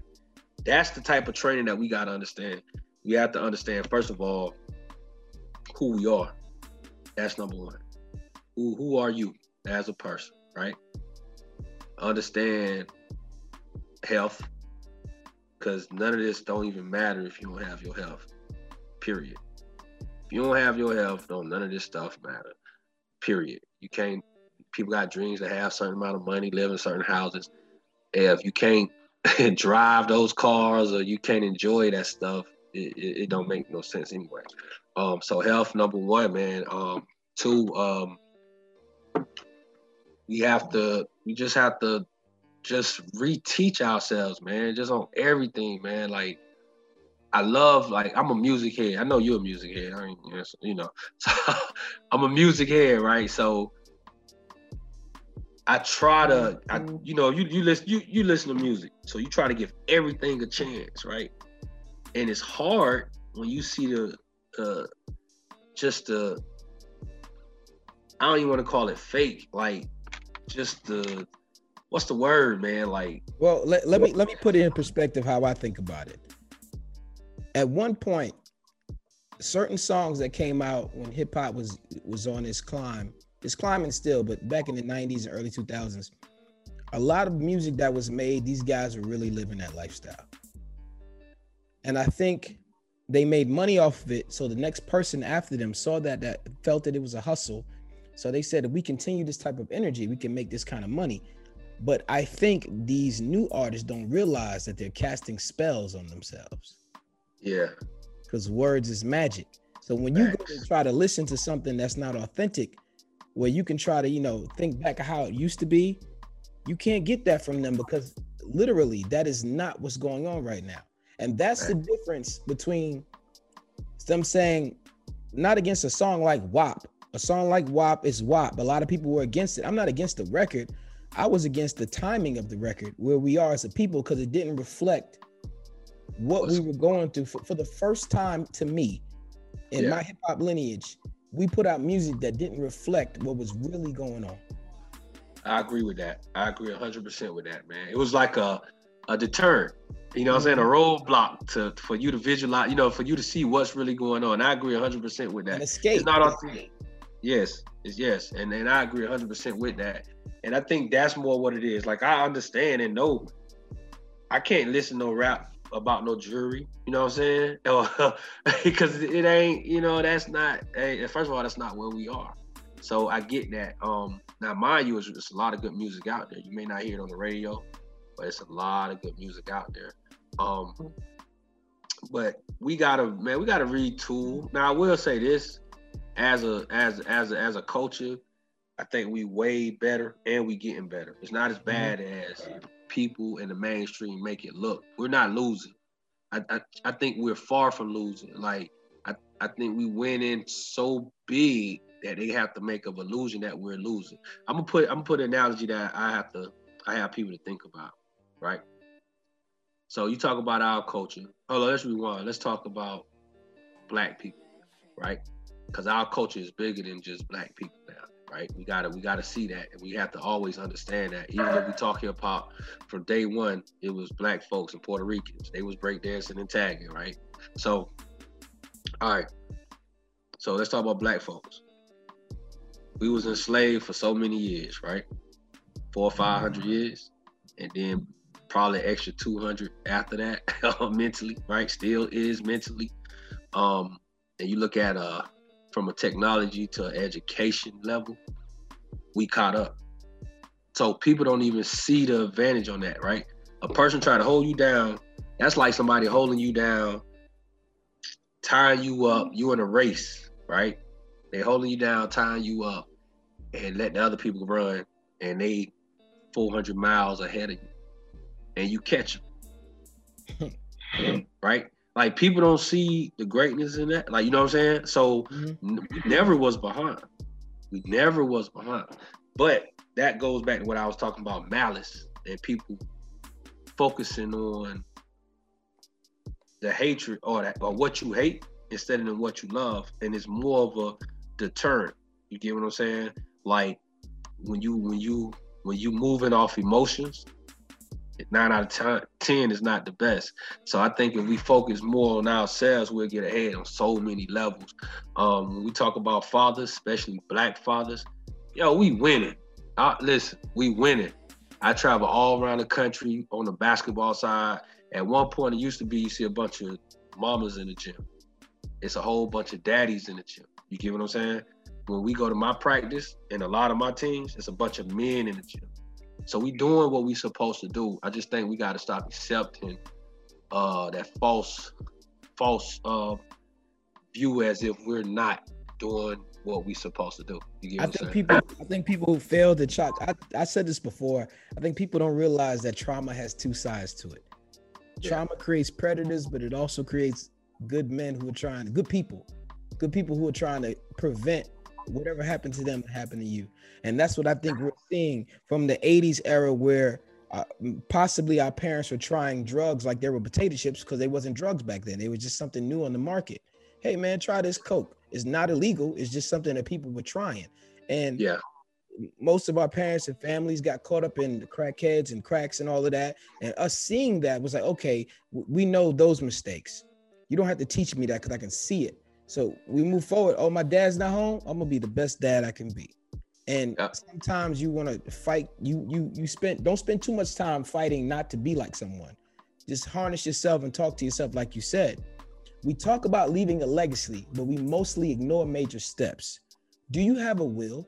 that's the type of training that we got to understand. We have to understand first of all who we are. That's number one. Who, who are you as a person right? Understand health because none of this don't even matter if you don't have your health period. If you don't have your health don't none of this stuff matter period. You can't people got dreams to have certain amount of money live in certain houses if you can't drive those cars or you can't enjoy that stuff, it, it, it, don't make no sense anyway. Um, so health number one, man. Um, two, um, we have to, we just have to just reteach ourselves, man, just on everything, man. Like, I love, like, I'm a music head. I know you're a music head. I mean, you know, so I'm a music head, right? So I try to, I, mm-hmm. you know, you you listen you you listen to music, so you try to give everything a chance, right? And it's hard when you see the uh, just the I don't even want to call it fake, like just the what's the word, man? Like, well, let, let me let me put it in perspective how I think about it. At one point, certain songs that came out when hip hop was was on its climb it's climbing still, but back in the 90s and early 2000s, a lot of music that was made, these guys were really living that lifestyle. And I think they made money off of it. So the next person after them saw that, that felt that it was a hustle. So they said, if we continue this type of energy, we can make this kind of money. But I think these new artists don't realize that they're casting spells on themselves. Yeah. Because words is magic. So when you go and try to listen to something that's not authentic, where you can try to, you know, think back of how it used to be, you can't get that from them because literally that is not what's going on right now. And that's the difference between them saying not against a song like WAP. A song like WAP is WAP. A lot of people were against it. I'm not against the record. I was against the timing of the record, where we are as a people, because it didn't reflect what we were going through for, for the first time to me in yeah. my hip hop lineage we put out music that didn't reflect what was really going on. I agree with that. I agree 100% with that, man. It was like a a deterrent, you know what I'm saying? A mm-hmm. roadblock to for you to visualize, you know, for you to see what's really going on. I agree 100% with that. An escape. It's not authentic. Yes, it's yes. And, and I agree 100% with that. And I think that's more what it is. Like, I understand and know I can't listen to no rap about no jury. You know what I'm saying? because it ain't, you know, that's not. Hey, first of all, that's not where we are. So I get that. Um, now, mind you, it's, a lot of good music out there. You may not hear it on the radio, but it's a lot of good music out there. Um, but we gotta, man, we gotta retool. Now, I will say this: as a as as a, as a culture, I think we way better and we getting better. It's not as mm-hmm. bad as people in the mainstream make it look. We're not losing. I, I, I think we're far from losing. Like I, I think we went in so big that they have to make of illusion that we're losing. I'm gonna put I'm gonna put an analogy that I have to I have people to think about, right? So you talk about our culture. Oh, let's rewind. Let's talk about black people, right? Because our culture is bigger than just black people now right? We gotta we gotta see that, and we have to always understand that. Even if we talk hip hop from day one, it was black folks and Puerto Ricans. They was breakdancing and tagging, right? So, all right. So let's talk about black folks. We was enslaved for so many years, right? Four or five hundred years. and then probably extra 200 after that mentally, right? Still is mentally. Um, and you look at uh from a technology to an education level, we caught up. So people don't even see the advantage on that, right? A person trying to hold you down, that's like somebody holding you down, tying you up. You're in a race, right? They holding you down, tying you up, and letting other people run, and they 400 miles ahead of you, and you catch them, right? Like people don't see the greatness in that. Like you know what I'm saying? So mm-hmm. n- never was behind. We never was behind. But that goes back to what I was talking about malice and people focusing on the hatred or that or what you hate instead of what you love, and it's more of a deterrent. You get what I'm saying? Like when you when you when you moving off emotions, nine out of ten, 10 is not the best. So I think if we focus more on ourselves, we'll get ahead on so many levels. Um, when we talk about fathers, especially black fathers, yo, we winning. Uh, listen, we winning. I travel all around the country on the basketball side. At one point, it used to be you see a bunch of mamas in the gym. It's a whole bunch of daddies in the gym. You get what I'm saying? When we go to my practice and a lot of my teams, it's a bunch of men in the gym. So we doing what we supposed to do. I just think we got to stop accepting uh, that false, false uh, view as if we're not doing what we supposed to do. I think people, I think people who fail to chalk. I, I said this before. I think people don't realize that trauma has two sides to it. Yeah. Trauma creates predators, but it also creates good men who are trying, good people, good people who are trying to prevent whatever happened to them happened to you. And that's what I think we're seeing from the 80s era where uh, possibly our parents were trying drugs like they were potato chips because they wasn't drugs back then. It was just something new on the market. Hey man, try this Coke. It's not illegal. It's just something that people were trying. And yeah, most of our parents and families got caught up in the crackheads and cracks and all of that. And us seeing that was like, okay, we know those mistakes. You don't have to teach me that because I can see it. So we move forward. Oh, my dad's not home. I'm gonna be the best dad I can be. And yeah. sometimes you want to fight. You you you spend don't spend too much time fighting not to be like someone. Just harness yourself and talk to yourself, like you said. We talk about leaving a legacy, but we mostly ignore major steps. Do you have a will?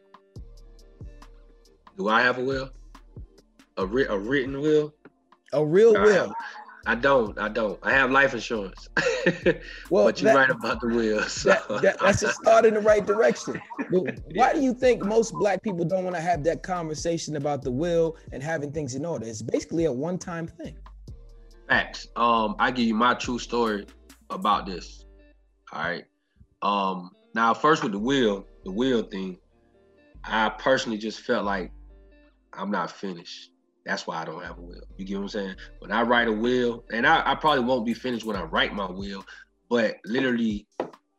Do I have a will? A, ri- a written will? A real will. I don't. I don't. I have life insurance. well, but you're that, right about the wheels. So. That, that, that's a start in the right direction. But why do you think most black people don't want to have that conversation about the will and having things in order? It's basically a one-time thing. Facts. Um, I give you my true story about this. All right. Um, now first with the will, the will thing, I personally just felt like I'm not finished. That's why I don't have a will. You get what I'm saying? When I write a will, and I, I probably won't be finished when I write my will, but literally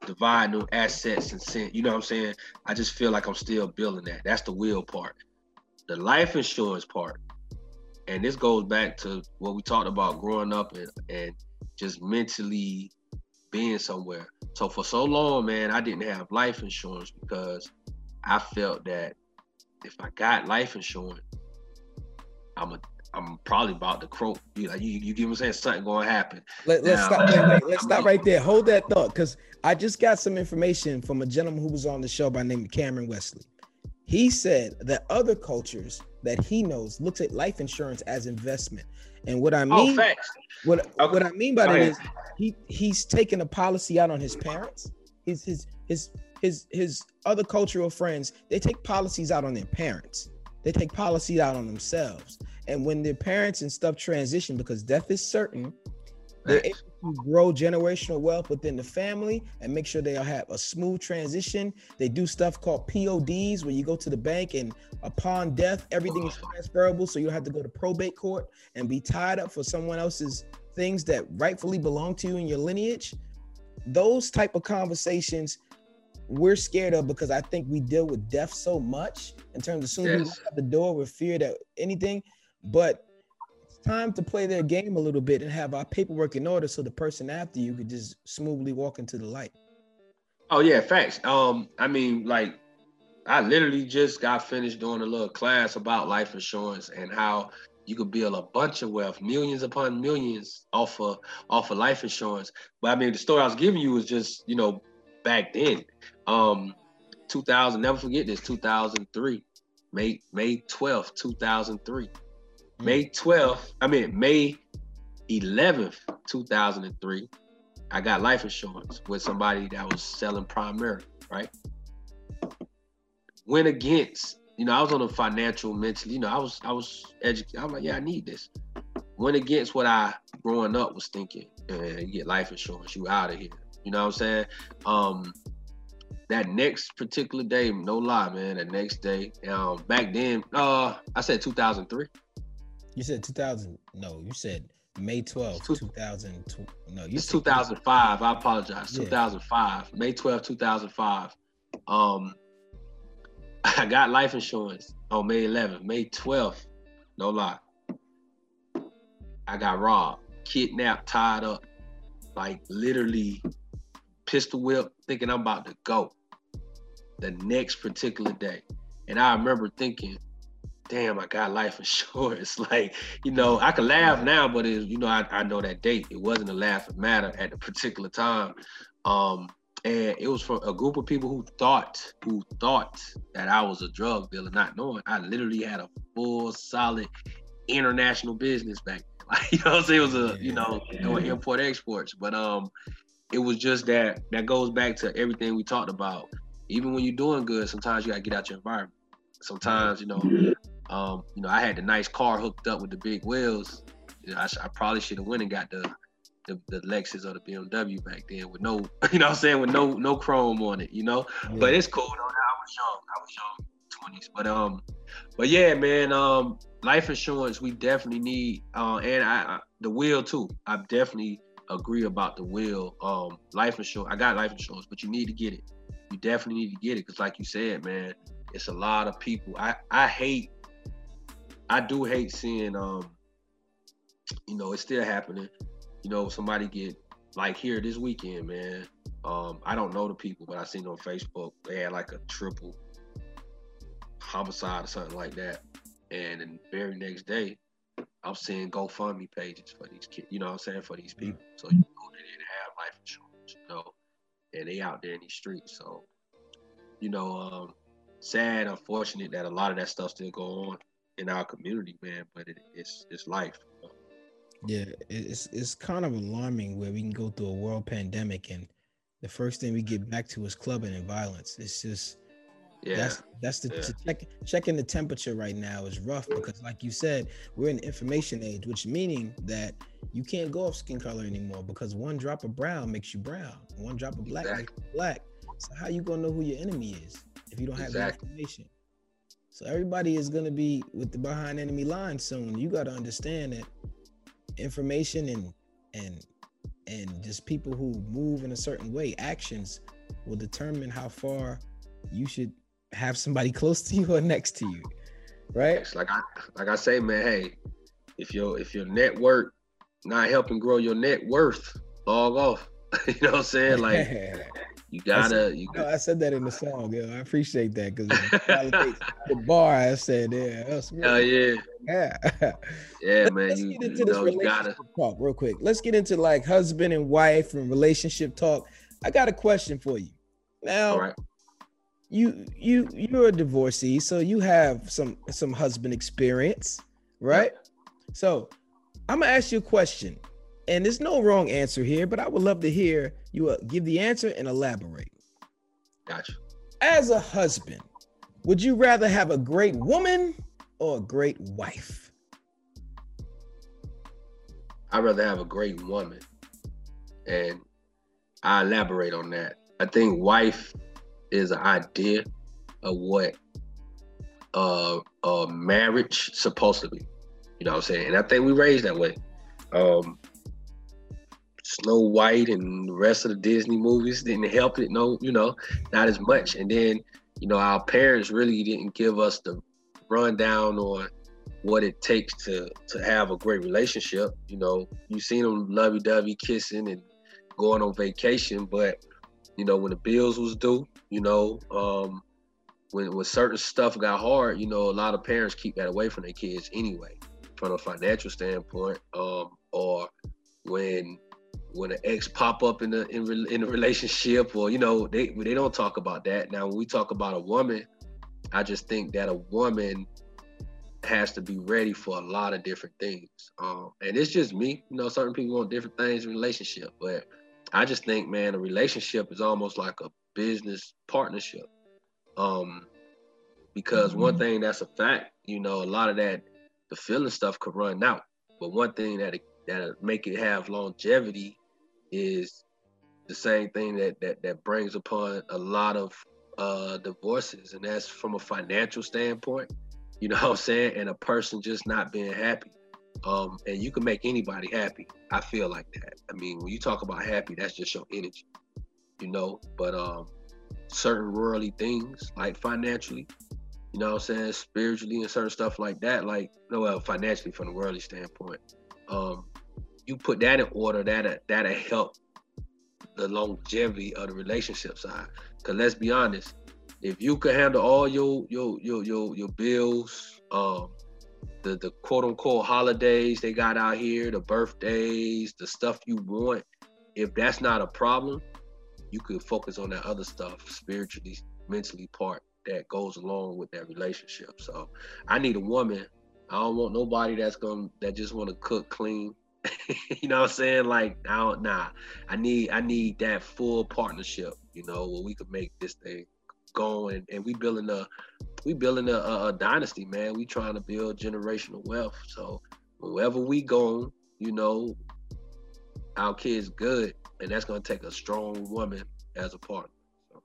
divide new assets and send, you know what I'm saying? I just feel like I'm still building that. That's the will part. The life insurance part, and this goes back to what we talked about growing up and, and just mentally being somewhere. So for so long, man, I didn't have life insurance because I felt that if I got life insurance, I'm a I'm probably about to croak. You like you, you get what I'm saying? Something gonna happen. Let, us stop. Wait, wait, let's stop right there. Hold that thought, because I just got some information from a gentleman who was on the show by name of Cameron Wesley. He said that other cultures that he knows looks at life insurance as investment. And what I oh, mean, oh, what okay. what I mean by that is he he's taking a policy out on his parents. His his his his his other cultural friends they take policies out on their parents they take policy out on themselves. And when their parents and stuff transition, because death is certain, they're able to grow generational wealth within the family and make sure they have a smooth transition. They do stuff called PODs, where you go to the bank and upon death, everything is transferable. So you don't have to go to probate court and be tied up for someone else's things that rightfully belong to you in your lineage. Those type of conversations we're scared of because I think we deal with death so much in terms of soon yes. we walk out the door with fear that anything. But it's time to play their game a little bit and have our paperwork in order so the person after you could just smoothly walk into the light. Oh yeah, facts. Um, I mean, like I literally just got finished doing a little class about life insurance and how you could build a bunch of wealth, millions upon millions off of off of life insurance. But I mean, the story I was giving you was just, you know, back then. Um, 2000, never forget this, 2003, May May 12th, 2003. Mm. May 12th, I mean May 11th, 2003, I got life insurance with somebody that was selling Primerica, right? Went against you know, I was on a financial mentally, you know, I was I was educated. I'm like, yeah, I need this. Went against what I growing up was thinking. And you get life insurance, you out of here. You know what I'm saying? Um that next particular day, no lie, man, that next day, um, back then, uh, I said 2003. You said 2000. No, you said May 12th, 2000. No, you it's 2005. I apologize. Yeah. 2005, May 12th, 2005. Um, I got life insurance on May 11th, May 12th. No lie. I got robbed, kidnapped, tied up, like literally pistol whip, thinking I'm about to go the next particular day. And I remember thinking, damn, I got life insurance. like, you know, I can laugh now, but it, you know, I, I know that date. It wasn't a laughing matter at the particular time. Um, and it was for a group of people who thought who thought that I was a drug dealer, not knowing I literally had a full, solid international business back. Then. Like you know, I'm saying it was a you know doing import exports, but um, it was just that that goes back to everything we talked about. Even when you're doing good, sometimes you gotta get out your environment. Sometimes you know, um, you know, I had the nice car hooked up with the big wheels. You know, I, I probably should have went and got the the, the Lexus or the BMW back then with no, you know what I'm saying, with no no chrome on it, you know. Yeah. But it's cool though. I was young. I was young, twenties. But um, but yeah, man. Um, life insurance we definitely need. Uh, and I, I the will too. I definitely agree about the will. Um, life insurance. I got life insurance, but you need to get it. You definitely need to get it because, like you said, man, it's a lot of people. I I hate. I do hate seeing um. You know, it's still happening you know, somebody get like here this weekend, man. Um, I don't know the people, but I seen on Facebook they had like a triple homicide or something like that. And the very next day, I'm seeing GoFundMe pages for these kids, you know what I'm saying, for these mm. people. So you know they didn't have life insurance, you know, and they out there in these streets. So, you know, um, sad, unfortunate that a lot of that stuff still go on in our community, man. But it, it's it's life. Yeah, it's it's kind of alarming where we can go through a world pandemic and the first thing we get back to is clubbing and violence. It's just yeah, that's that's the yeah. check, checking the temperature right now is rough because like you said, we're in the information age, which meaning that you can't go off skin color anymore because one drop of brown makes you brown, one drop of black exactly. makes you black. So how you gonna know who your enemy is if you don't have exactly. that information? So everybody is gonna be with the behind enemy line soon. You gotta understand that information and and and just people who move in a certain way, actions will determine how far you should have somebody close to you or next to you. Right? Like I like I say, man, hey, if your if your network not helping grow your net worth, log off. you know what I'm saying? Like You gotta. you no, I said that in the song. Yo, I appreciate that because the bar. I said, yeah, that's Hell yeah, yeah, yeah, man. Let's you, get into you this know, relationship talk real quick. Let's get into like husband and wife and relationship talk. I got a question for you. Now, you you you're a divorcee, so you have some some husband experience, right? So I'm gonna ask you a question and there's no wrong answer here, but I would love to hear you uh, give the answer and elaborate. Gotcha. As a husband, would you rather have a great woman or a great wife? I'd rather have a great woman. And I elaborate on that. I think wife is an idea of what uh, a marriage supposed to be. You know what I'm saying? And I think we raised that way. Um, Snow White and the rest of the Disney movies didn't help it. No, you know, not as much. And then, you know, our parents really didn't give us the rundown on what it takes to to have a great relationship. You know, you seen them lovey-dovey kissing and going on vacation, but you know, when the bills was due, you know, um, when when certain stuff got hard, you know, a lot of parents keep that away from their kids anyway. from a financial standpoint, um, or when when an ex pop up in the in, in a relationship, or you know they they don't talk about that. Now when we talk about a woman, I just think that a woman has to be ready for a lot of different things. Um, and it's just me, you know, certain people want different things in relationship, but I just think, man, a relationship is almost like a business partnership. Um, because mm-hmm. one thing that's a fact, you know, a lot of that the feeling stuff could run out. But one thing that that make it have longevity is the same thing that that that brings upon a lot of uh divorces, and that's from a financial standpoint. You know what I'm saying? And a person just not being happy. Um, and you can make anybody happy. I feel like that. I mean, when you talk about happy, that's just your energy, you know. But um, certain worldly things, like financially, you know what I'm saying, spiritually and certain stuff like that, like no, well, financially from the worldly standpoint, um, you put that in order, that'll that'll help the longevity of the relationship side. Cause let's be honest, if you can handle all your your your your, your bills, um, the the quote unquote holidays they got out here, the birthdays, the stuff you want, if that's not a problem, you could focus on that other stuff, spiritually, mentally part that goes along with that relationship. So I need a woman. I don't want nobody that's gonna that just want to cook clean. you know what I'm saying? Like I don't nah. I need I need that full partnership, you know, where we could make this thing going and we building a we building a, a, a dynasty, man. We trying to build generational wealth. So wherever we go, you know, our kids good, and that's gonna take a strong woman as a partner. So.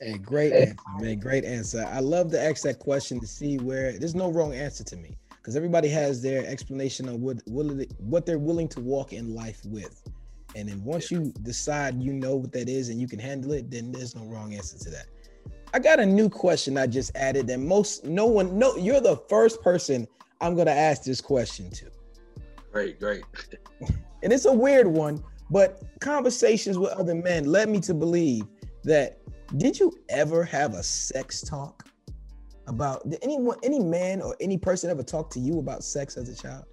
Hey, great answer, man. Great answer. I love to ask that question to see where there's no wrong answer to me because everybody has their explanation of what what they're willing to walk in life with. And then once you decide you know what that is and you can handle it, then there's no wrong answer to that. I got a new question I just added that most no one no you're the first person I'm gonna ask this question to. Great, great. and it's a weird one, but conversations with other men led me to believe that did you ever have a sex talk about did anyone any man or any person ever talk to you about sex as a child?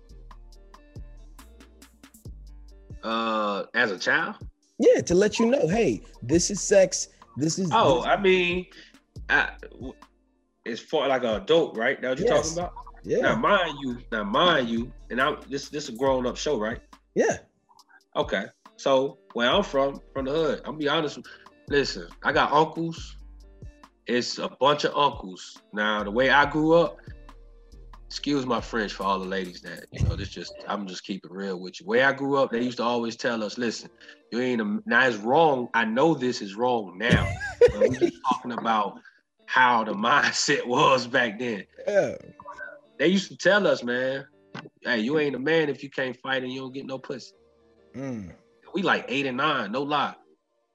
Uh as a child? Yeah, to let you know, hey, this is sex this is. Oh, this. I mean, I, it's for like an adult, right? That what you're yes. talking about? Yeah. Now, mind you, now mind you, and I this this is a grown up show, right? Yeah. Okay. So where I'm from, from the hood, I'm be honest. Listen, I got uncles. It's a bunch of uncles. Now, the way I grew up, excuse my French for all the ladies that you know. This just I'm just keeping real with you. Way I grew up, they used to always tell us, "Listen, you ain't a, now it's wrong. I know this is wrong now. we're just talking about how the mindset was back then. Yeah. They used to tell us, man, hey, you ain't a man if you can't fight and you don't get no pussy. Mm. We like eight and nine, no lie.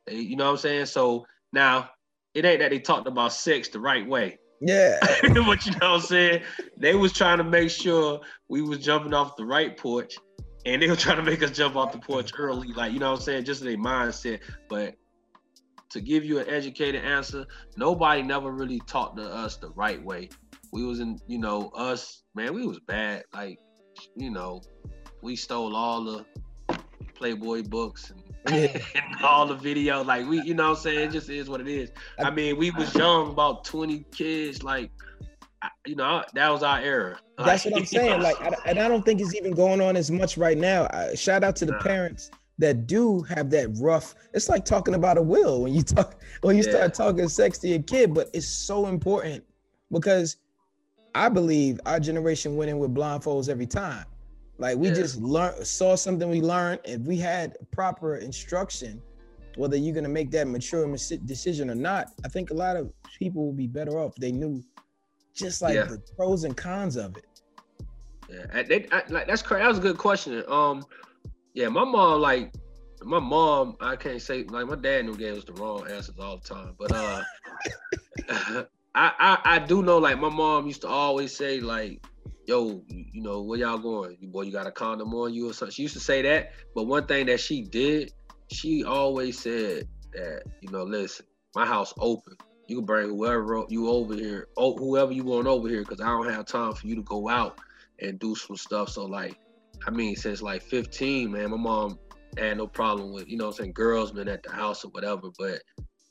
Eh, you know what I'm saying? So now it ain't that they talked about sex the right way. Yeah. but you know what I'm saying? They was trying to make sure we was jumping off the right porch and they were trying to make us jump off the porch early, like you know what I'm saying, just their mindset. But to give you an educated answer, nobody never really talked to us the right way. We was in, you know, us, man, we was bad. Like, you know, we stole all the Playboy books and yeah. and all the videos. Like we, you know what I'm saying? It just is what it is. I mean, we was young, about 20 kids, like you know, that was our era. That's what I'm saying. Like, and I don't think it's even going on as much right now. shout out to the parents that do have that rough. It's like talking about a will when you talk when you yeah. start talking sex to your kid, but it's so important because I believe our generation went in with blindfolds every time. Like we yeah. just learned, saw something we learned. If we had proper instruction, whether you're gonna make that mature decision or not, I think a lot of people would be better off. They knew just like yeah. the pros and cons of it. Yeah, they, I, like that's crazy. That was a good question. Um, yeah, my mom like my mom. I can't say like my dad knew gave us the wrong answers all the time, but uh, I, I I do know like my mom used to always say like, "Yo, you know where y'all going? You boy, you got a condom on you or something." She used to say that, but one thing that she did, she always said that you know, listen, my house open. You can bring whoever you over here, oh, whoever you want over here, because I don't have time for you to go out and do some stuff. So like, I mean, since like 15, man, my mom had no problem with, you know I'm saying, girls been at the house or whatever, but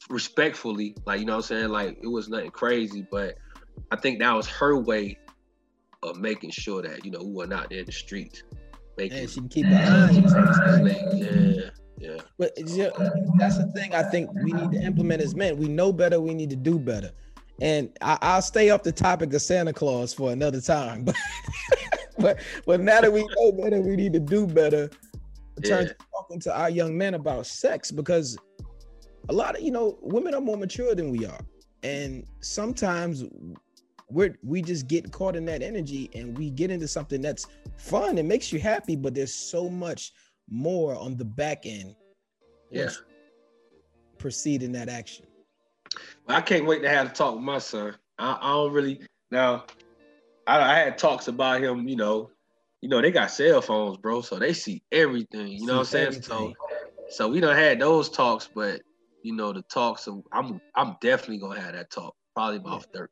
respectfully, like, you know I'm saying, like it was nothing crazy, but I think that was her way of making sure that, you know, we are not in the streets. Making, yeah, she can keep her eyes. Yeah. Yeah. But that's the thing I think we need to implement as men. We know better, we need to do better. And I, will stay off the topic of Santa Claus for another time. But but but now that we know better, we need to do better. Turn yeah. to talking to our young men about sex because a lot of you know women are more mature than we are, and sometimes we're we just get caught in that energy and we get into something that's fun It makes you happy, but there's so much more on the back end. Yeah. in that action. Well, I can't wait to have a talk with my son. I, I don't really now. I, I, had talks about him. You know, you know they got cell phones, bro, so they see everything. You see know what I'm saying? Everything. So, so we don't had those talks, but you know the talks. Of, I'm I'm definitely gonna have that talk. Probably about yeah. 13.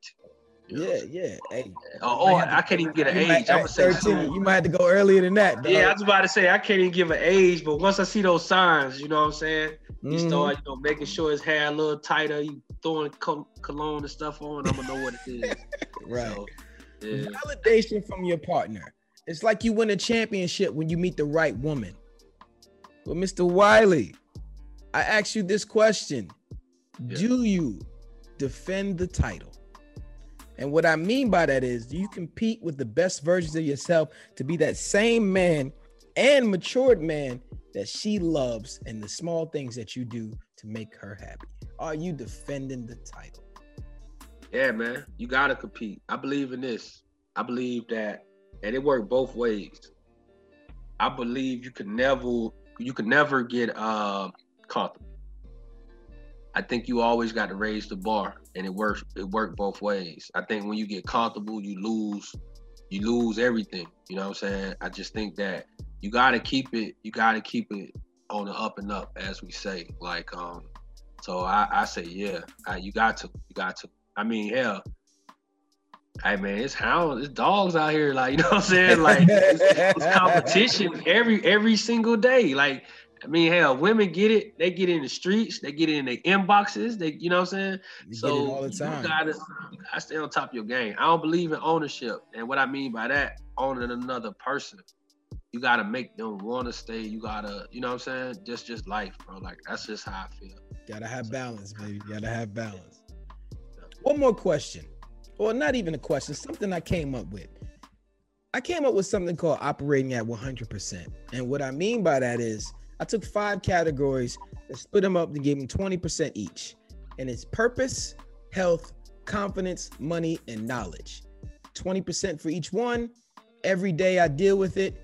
Yeah, yeah. Hey, oh, oh I can't even get an age. Might, I'm gonna say 13. You might have to go earlier than that. Dog. Yeah, I was about to say I can't even give an age, but once I see those signs, you know what I'm saying? You mm-hmm. start, you know, making sure his hair a little tighter. You throwing cologne and stuff on. I'm gonna know what it is. right. So, yeah. Validation from your partner. It's like you win a championship when you meet the right woman. But Mr. Wiley, I ask you this question: yeah. Do you defend the title? And what I mean by that is, you compete with the best versions of yourself to be that same man and matured man that she loves and the small things that you do to make her happy? Are you defending the title? Yeah, man, you gotta compete. I believe in this. I believe that, and it worked both ways. I believe you can never, you can never get uh, comfortable. I think you always got to raise the bar, and it works. It worked both ways. I think when you get comfortable, you lose, you lose everything. You know what I'm saying? I just think that you got to keep it. You got to keep it on the up and up, as we say. Like, um, so I, I say, yeah, I, you got to, you got to. I mean, hell, hey man, it's hounds, it's dogs out here. Like, you know what I'm saying? Like, it's, it's competition every every single day. Like, I mean, hell, women get it. They get it in the streets. They get it in their inboxes. They, you know what I'm saying? You so all the time. you gotta, gotta stay on top of your game. I don't believe in ownership, and what I mean by that, owning another person. You gotta make them want to stay. You gotta, you know what I'm saying? Just, just life, bro. Like that's just how I feel. Gotta have balance, baby. Gotta have balance. One more question, or not even a question. Something I came up with. I came up with something called operating at 100%. And what I mean by that is I took five categories and split them up and gave them 20% each. And it's purpose, health, confidence, money, and knowledge. 20% for each one. Every day I deal with it.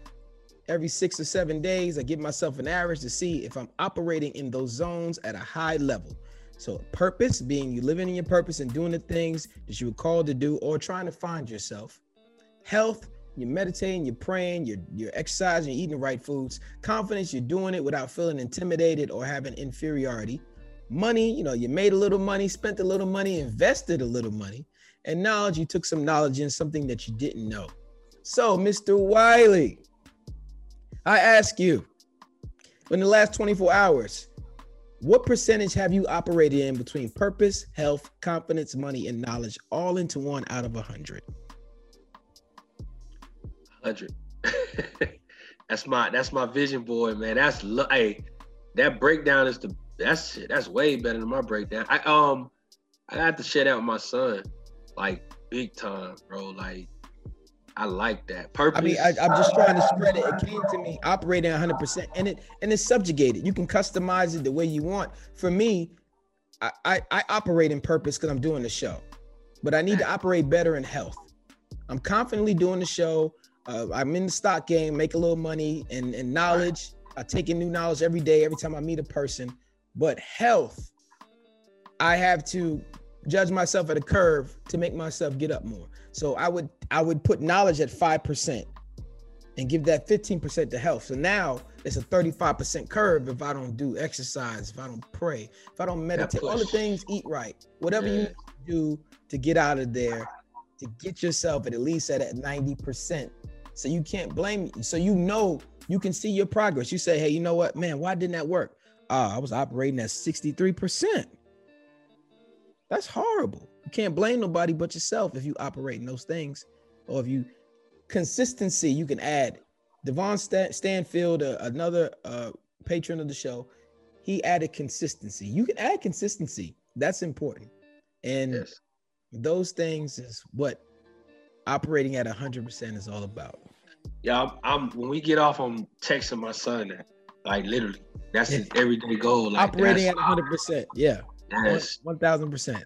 Every six or seven days, I give myself an average to see if I'm operating in those zones at a high level. So, purpose being you living in your purpose and doing the things that you were called to do or trying to find yourself. Health, you're meditating, you're praying, you're you're exercising, you're eating the right foods. Confidence, you're doing it without feeling intimidated or having inferiority. Money, you know, you made a little money, spent a little money, invested a little money. And knowledge, you took some knowledge in something that you didn't know. So, Mr. Wiley, I ask you, in the last 24 hours, what percentage have you operated in between purpose, health, confidence, money, and knowledge, all into one out of a hundred? Hundred. that's my that's my vision board, man. That's hey, that breakdown is the that's that's way better than my breakdown. I um I had to share that with my son, like big time, bro. Like I like that. Purpose. I mean, I, am just trying to spread it. It came to me operating 100, percent and it and it's subjugated. You can customize it the way you want. For me, I I, I operate in purpose because I'm doing the show, but I need to operate better in health. I'm confidently doing the show. Uh, I'm in the stock game, make a little money and, and knowledge. I take in new knowledge every day, every time I meet a person. But health, I have to judge myself at a curve to make myself get up more. So I would I would put knowledge at five percent and give that 15% to health. So now it's a 35% curve if I don't do exercise, if I don't pray, if I don't meditate, all the things, eat right, whatever yeah. you do to get out of there, to get yourself at, at least at 90% So you can't blame me. So you know you can see your progress. You say, hey, you know what, man, why didn't that work? Ah, I was operating at 63%. That's horrible. You can't blame nobody but yourself if you operate in those things. Or if you consistency, you can add Devon Stanfield, uh, another uh, patron of the show. He added consistency. You can add consistency. That's important. And yes. those things is what operating at 100% is all about. Yeah, I'm, I'm when we get off, I'm texting my son, like literally, that's his everyday goal. Like, operating at 100%. Yeah. Yes. 1000%.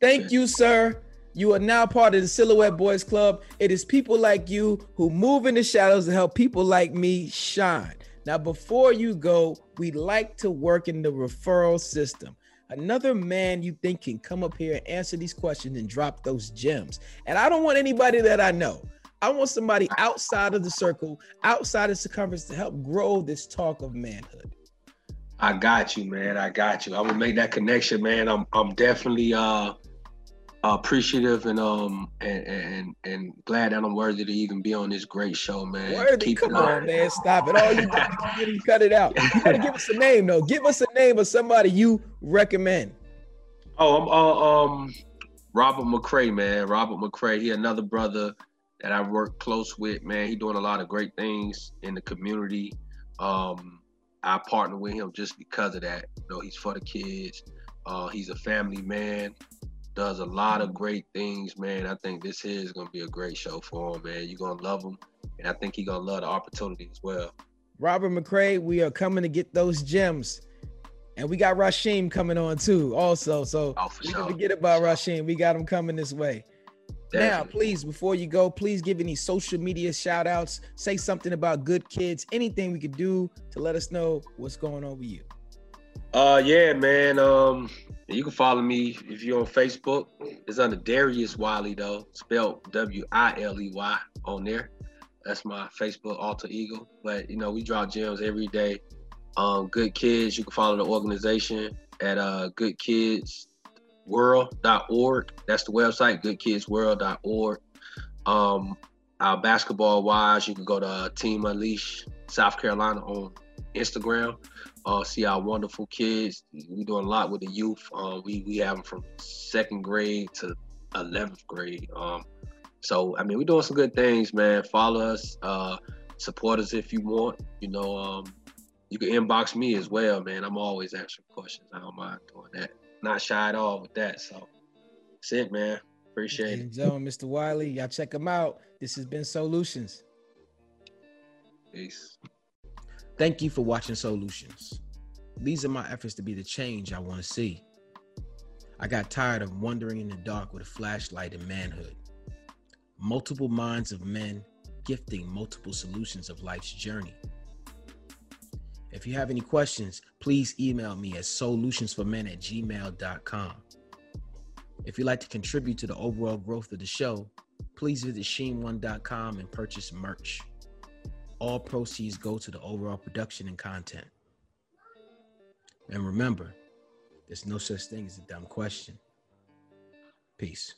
Thank you, sir. You are now part of the Silhouette Boys Club. It is people like you who move in the shadows to help people like me shine. Now, before you go, we like to work in the referral system. Another man you think can come up here and answer these questions and drop those gems. And I don't want anybody that I know. I want somebody outside of the circle, outside of circumference to help grow this talk of manhood. I got you, man. I got you. I'm gonna make that connection, man. I'm I'm definitely uh appreciative and um and, and and glad that I'm worthy to even be on this great show, man. Worthy, Keep come on, man. Stop it. All you gotta cut it out. You gotta give us a name though. Give us a name of somebody you recommend. Oh, I'm uh, um Robert McCray, man. Robert McCray. He another brother that I work close with, man. He doing a lot of great things in the community. Um, I partner with him just because of that. You know, he's for the kids. Uh, he's a family man. Does a lot of mm-hmm. great things, man. I think this is gonna be a great show for him, man. You're gonna love him, and I think he's gonna love the opportunity as well. Robert McCray, we are coming to get those gems. And we got Rashim coming on too, also. So oh, we sure. can forget about. Rashim. We got him coming this way. Definitely. Now, please, before you go, please give any social media shout outs. Say something about good kids, anything we could do to let us know what's going on with you. Uh yeah, man. Um you can follow me if you're on Facebook. It's under Darius Wiley though, spelled W-I-L-E-Y on there. That's my Facebook alter ego. But you know, we drop gems every day. Um, good kids, you can follow the organization at uh good kids That's the website, goodkidsworld.org. Um, our basketball wise, you can go to uh, Team Unleash South Carolina on Instagram. Uh, see our wonderful kids. We're doing a lot with the youth. Uh, we we have them from second grade to eleventh grade. Um, so I mean, we're doing some good things, man. Follow us, uh, support us if you want. You know, um, you can inbox me as well, man. I'm always answering questions. I don't mind doing that not shy at all with that. So that's it, man. Appreciate it. Zone, Mr. Wiley, y'all check him out. This has been Solutions. Peace. Thank you for watching Solutions. These are my efforts to be the change I want to see. I got tired of wandering in the dark with a flashlight and manhood. Multiple minds of men gifting multiple solutions of life's journey. If you have any questions, please email me at solutionsformen at gmail.com. If you'd like to contribute to the overall growth of the show, please visit sheen1.com and purchase merch. All proceeds go to the overall production and content. And remember, there's no such thing as a dumb question. Peace.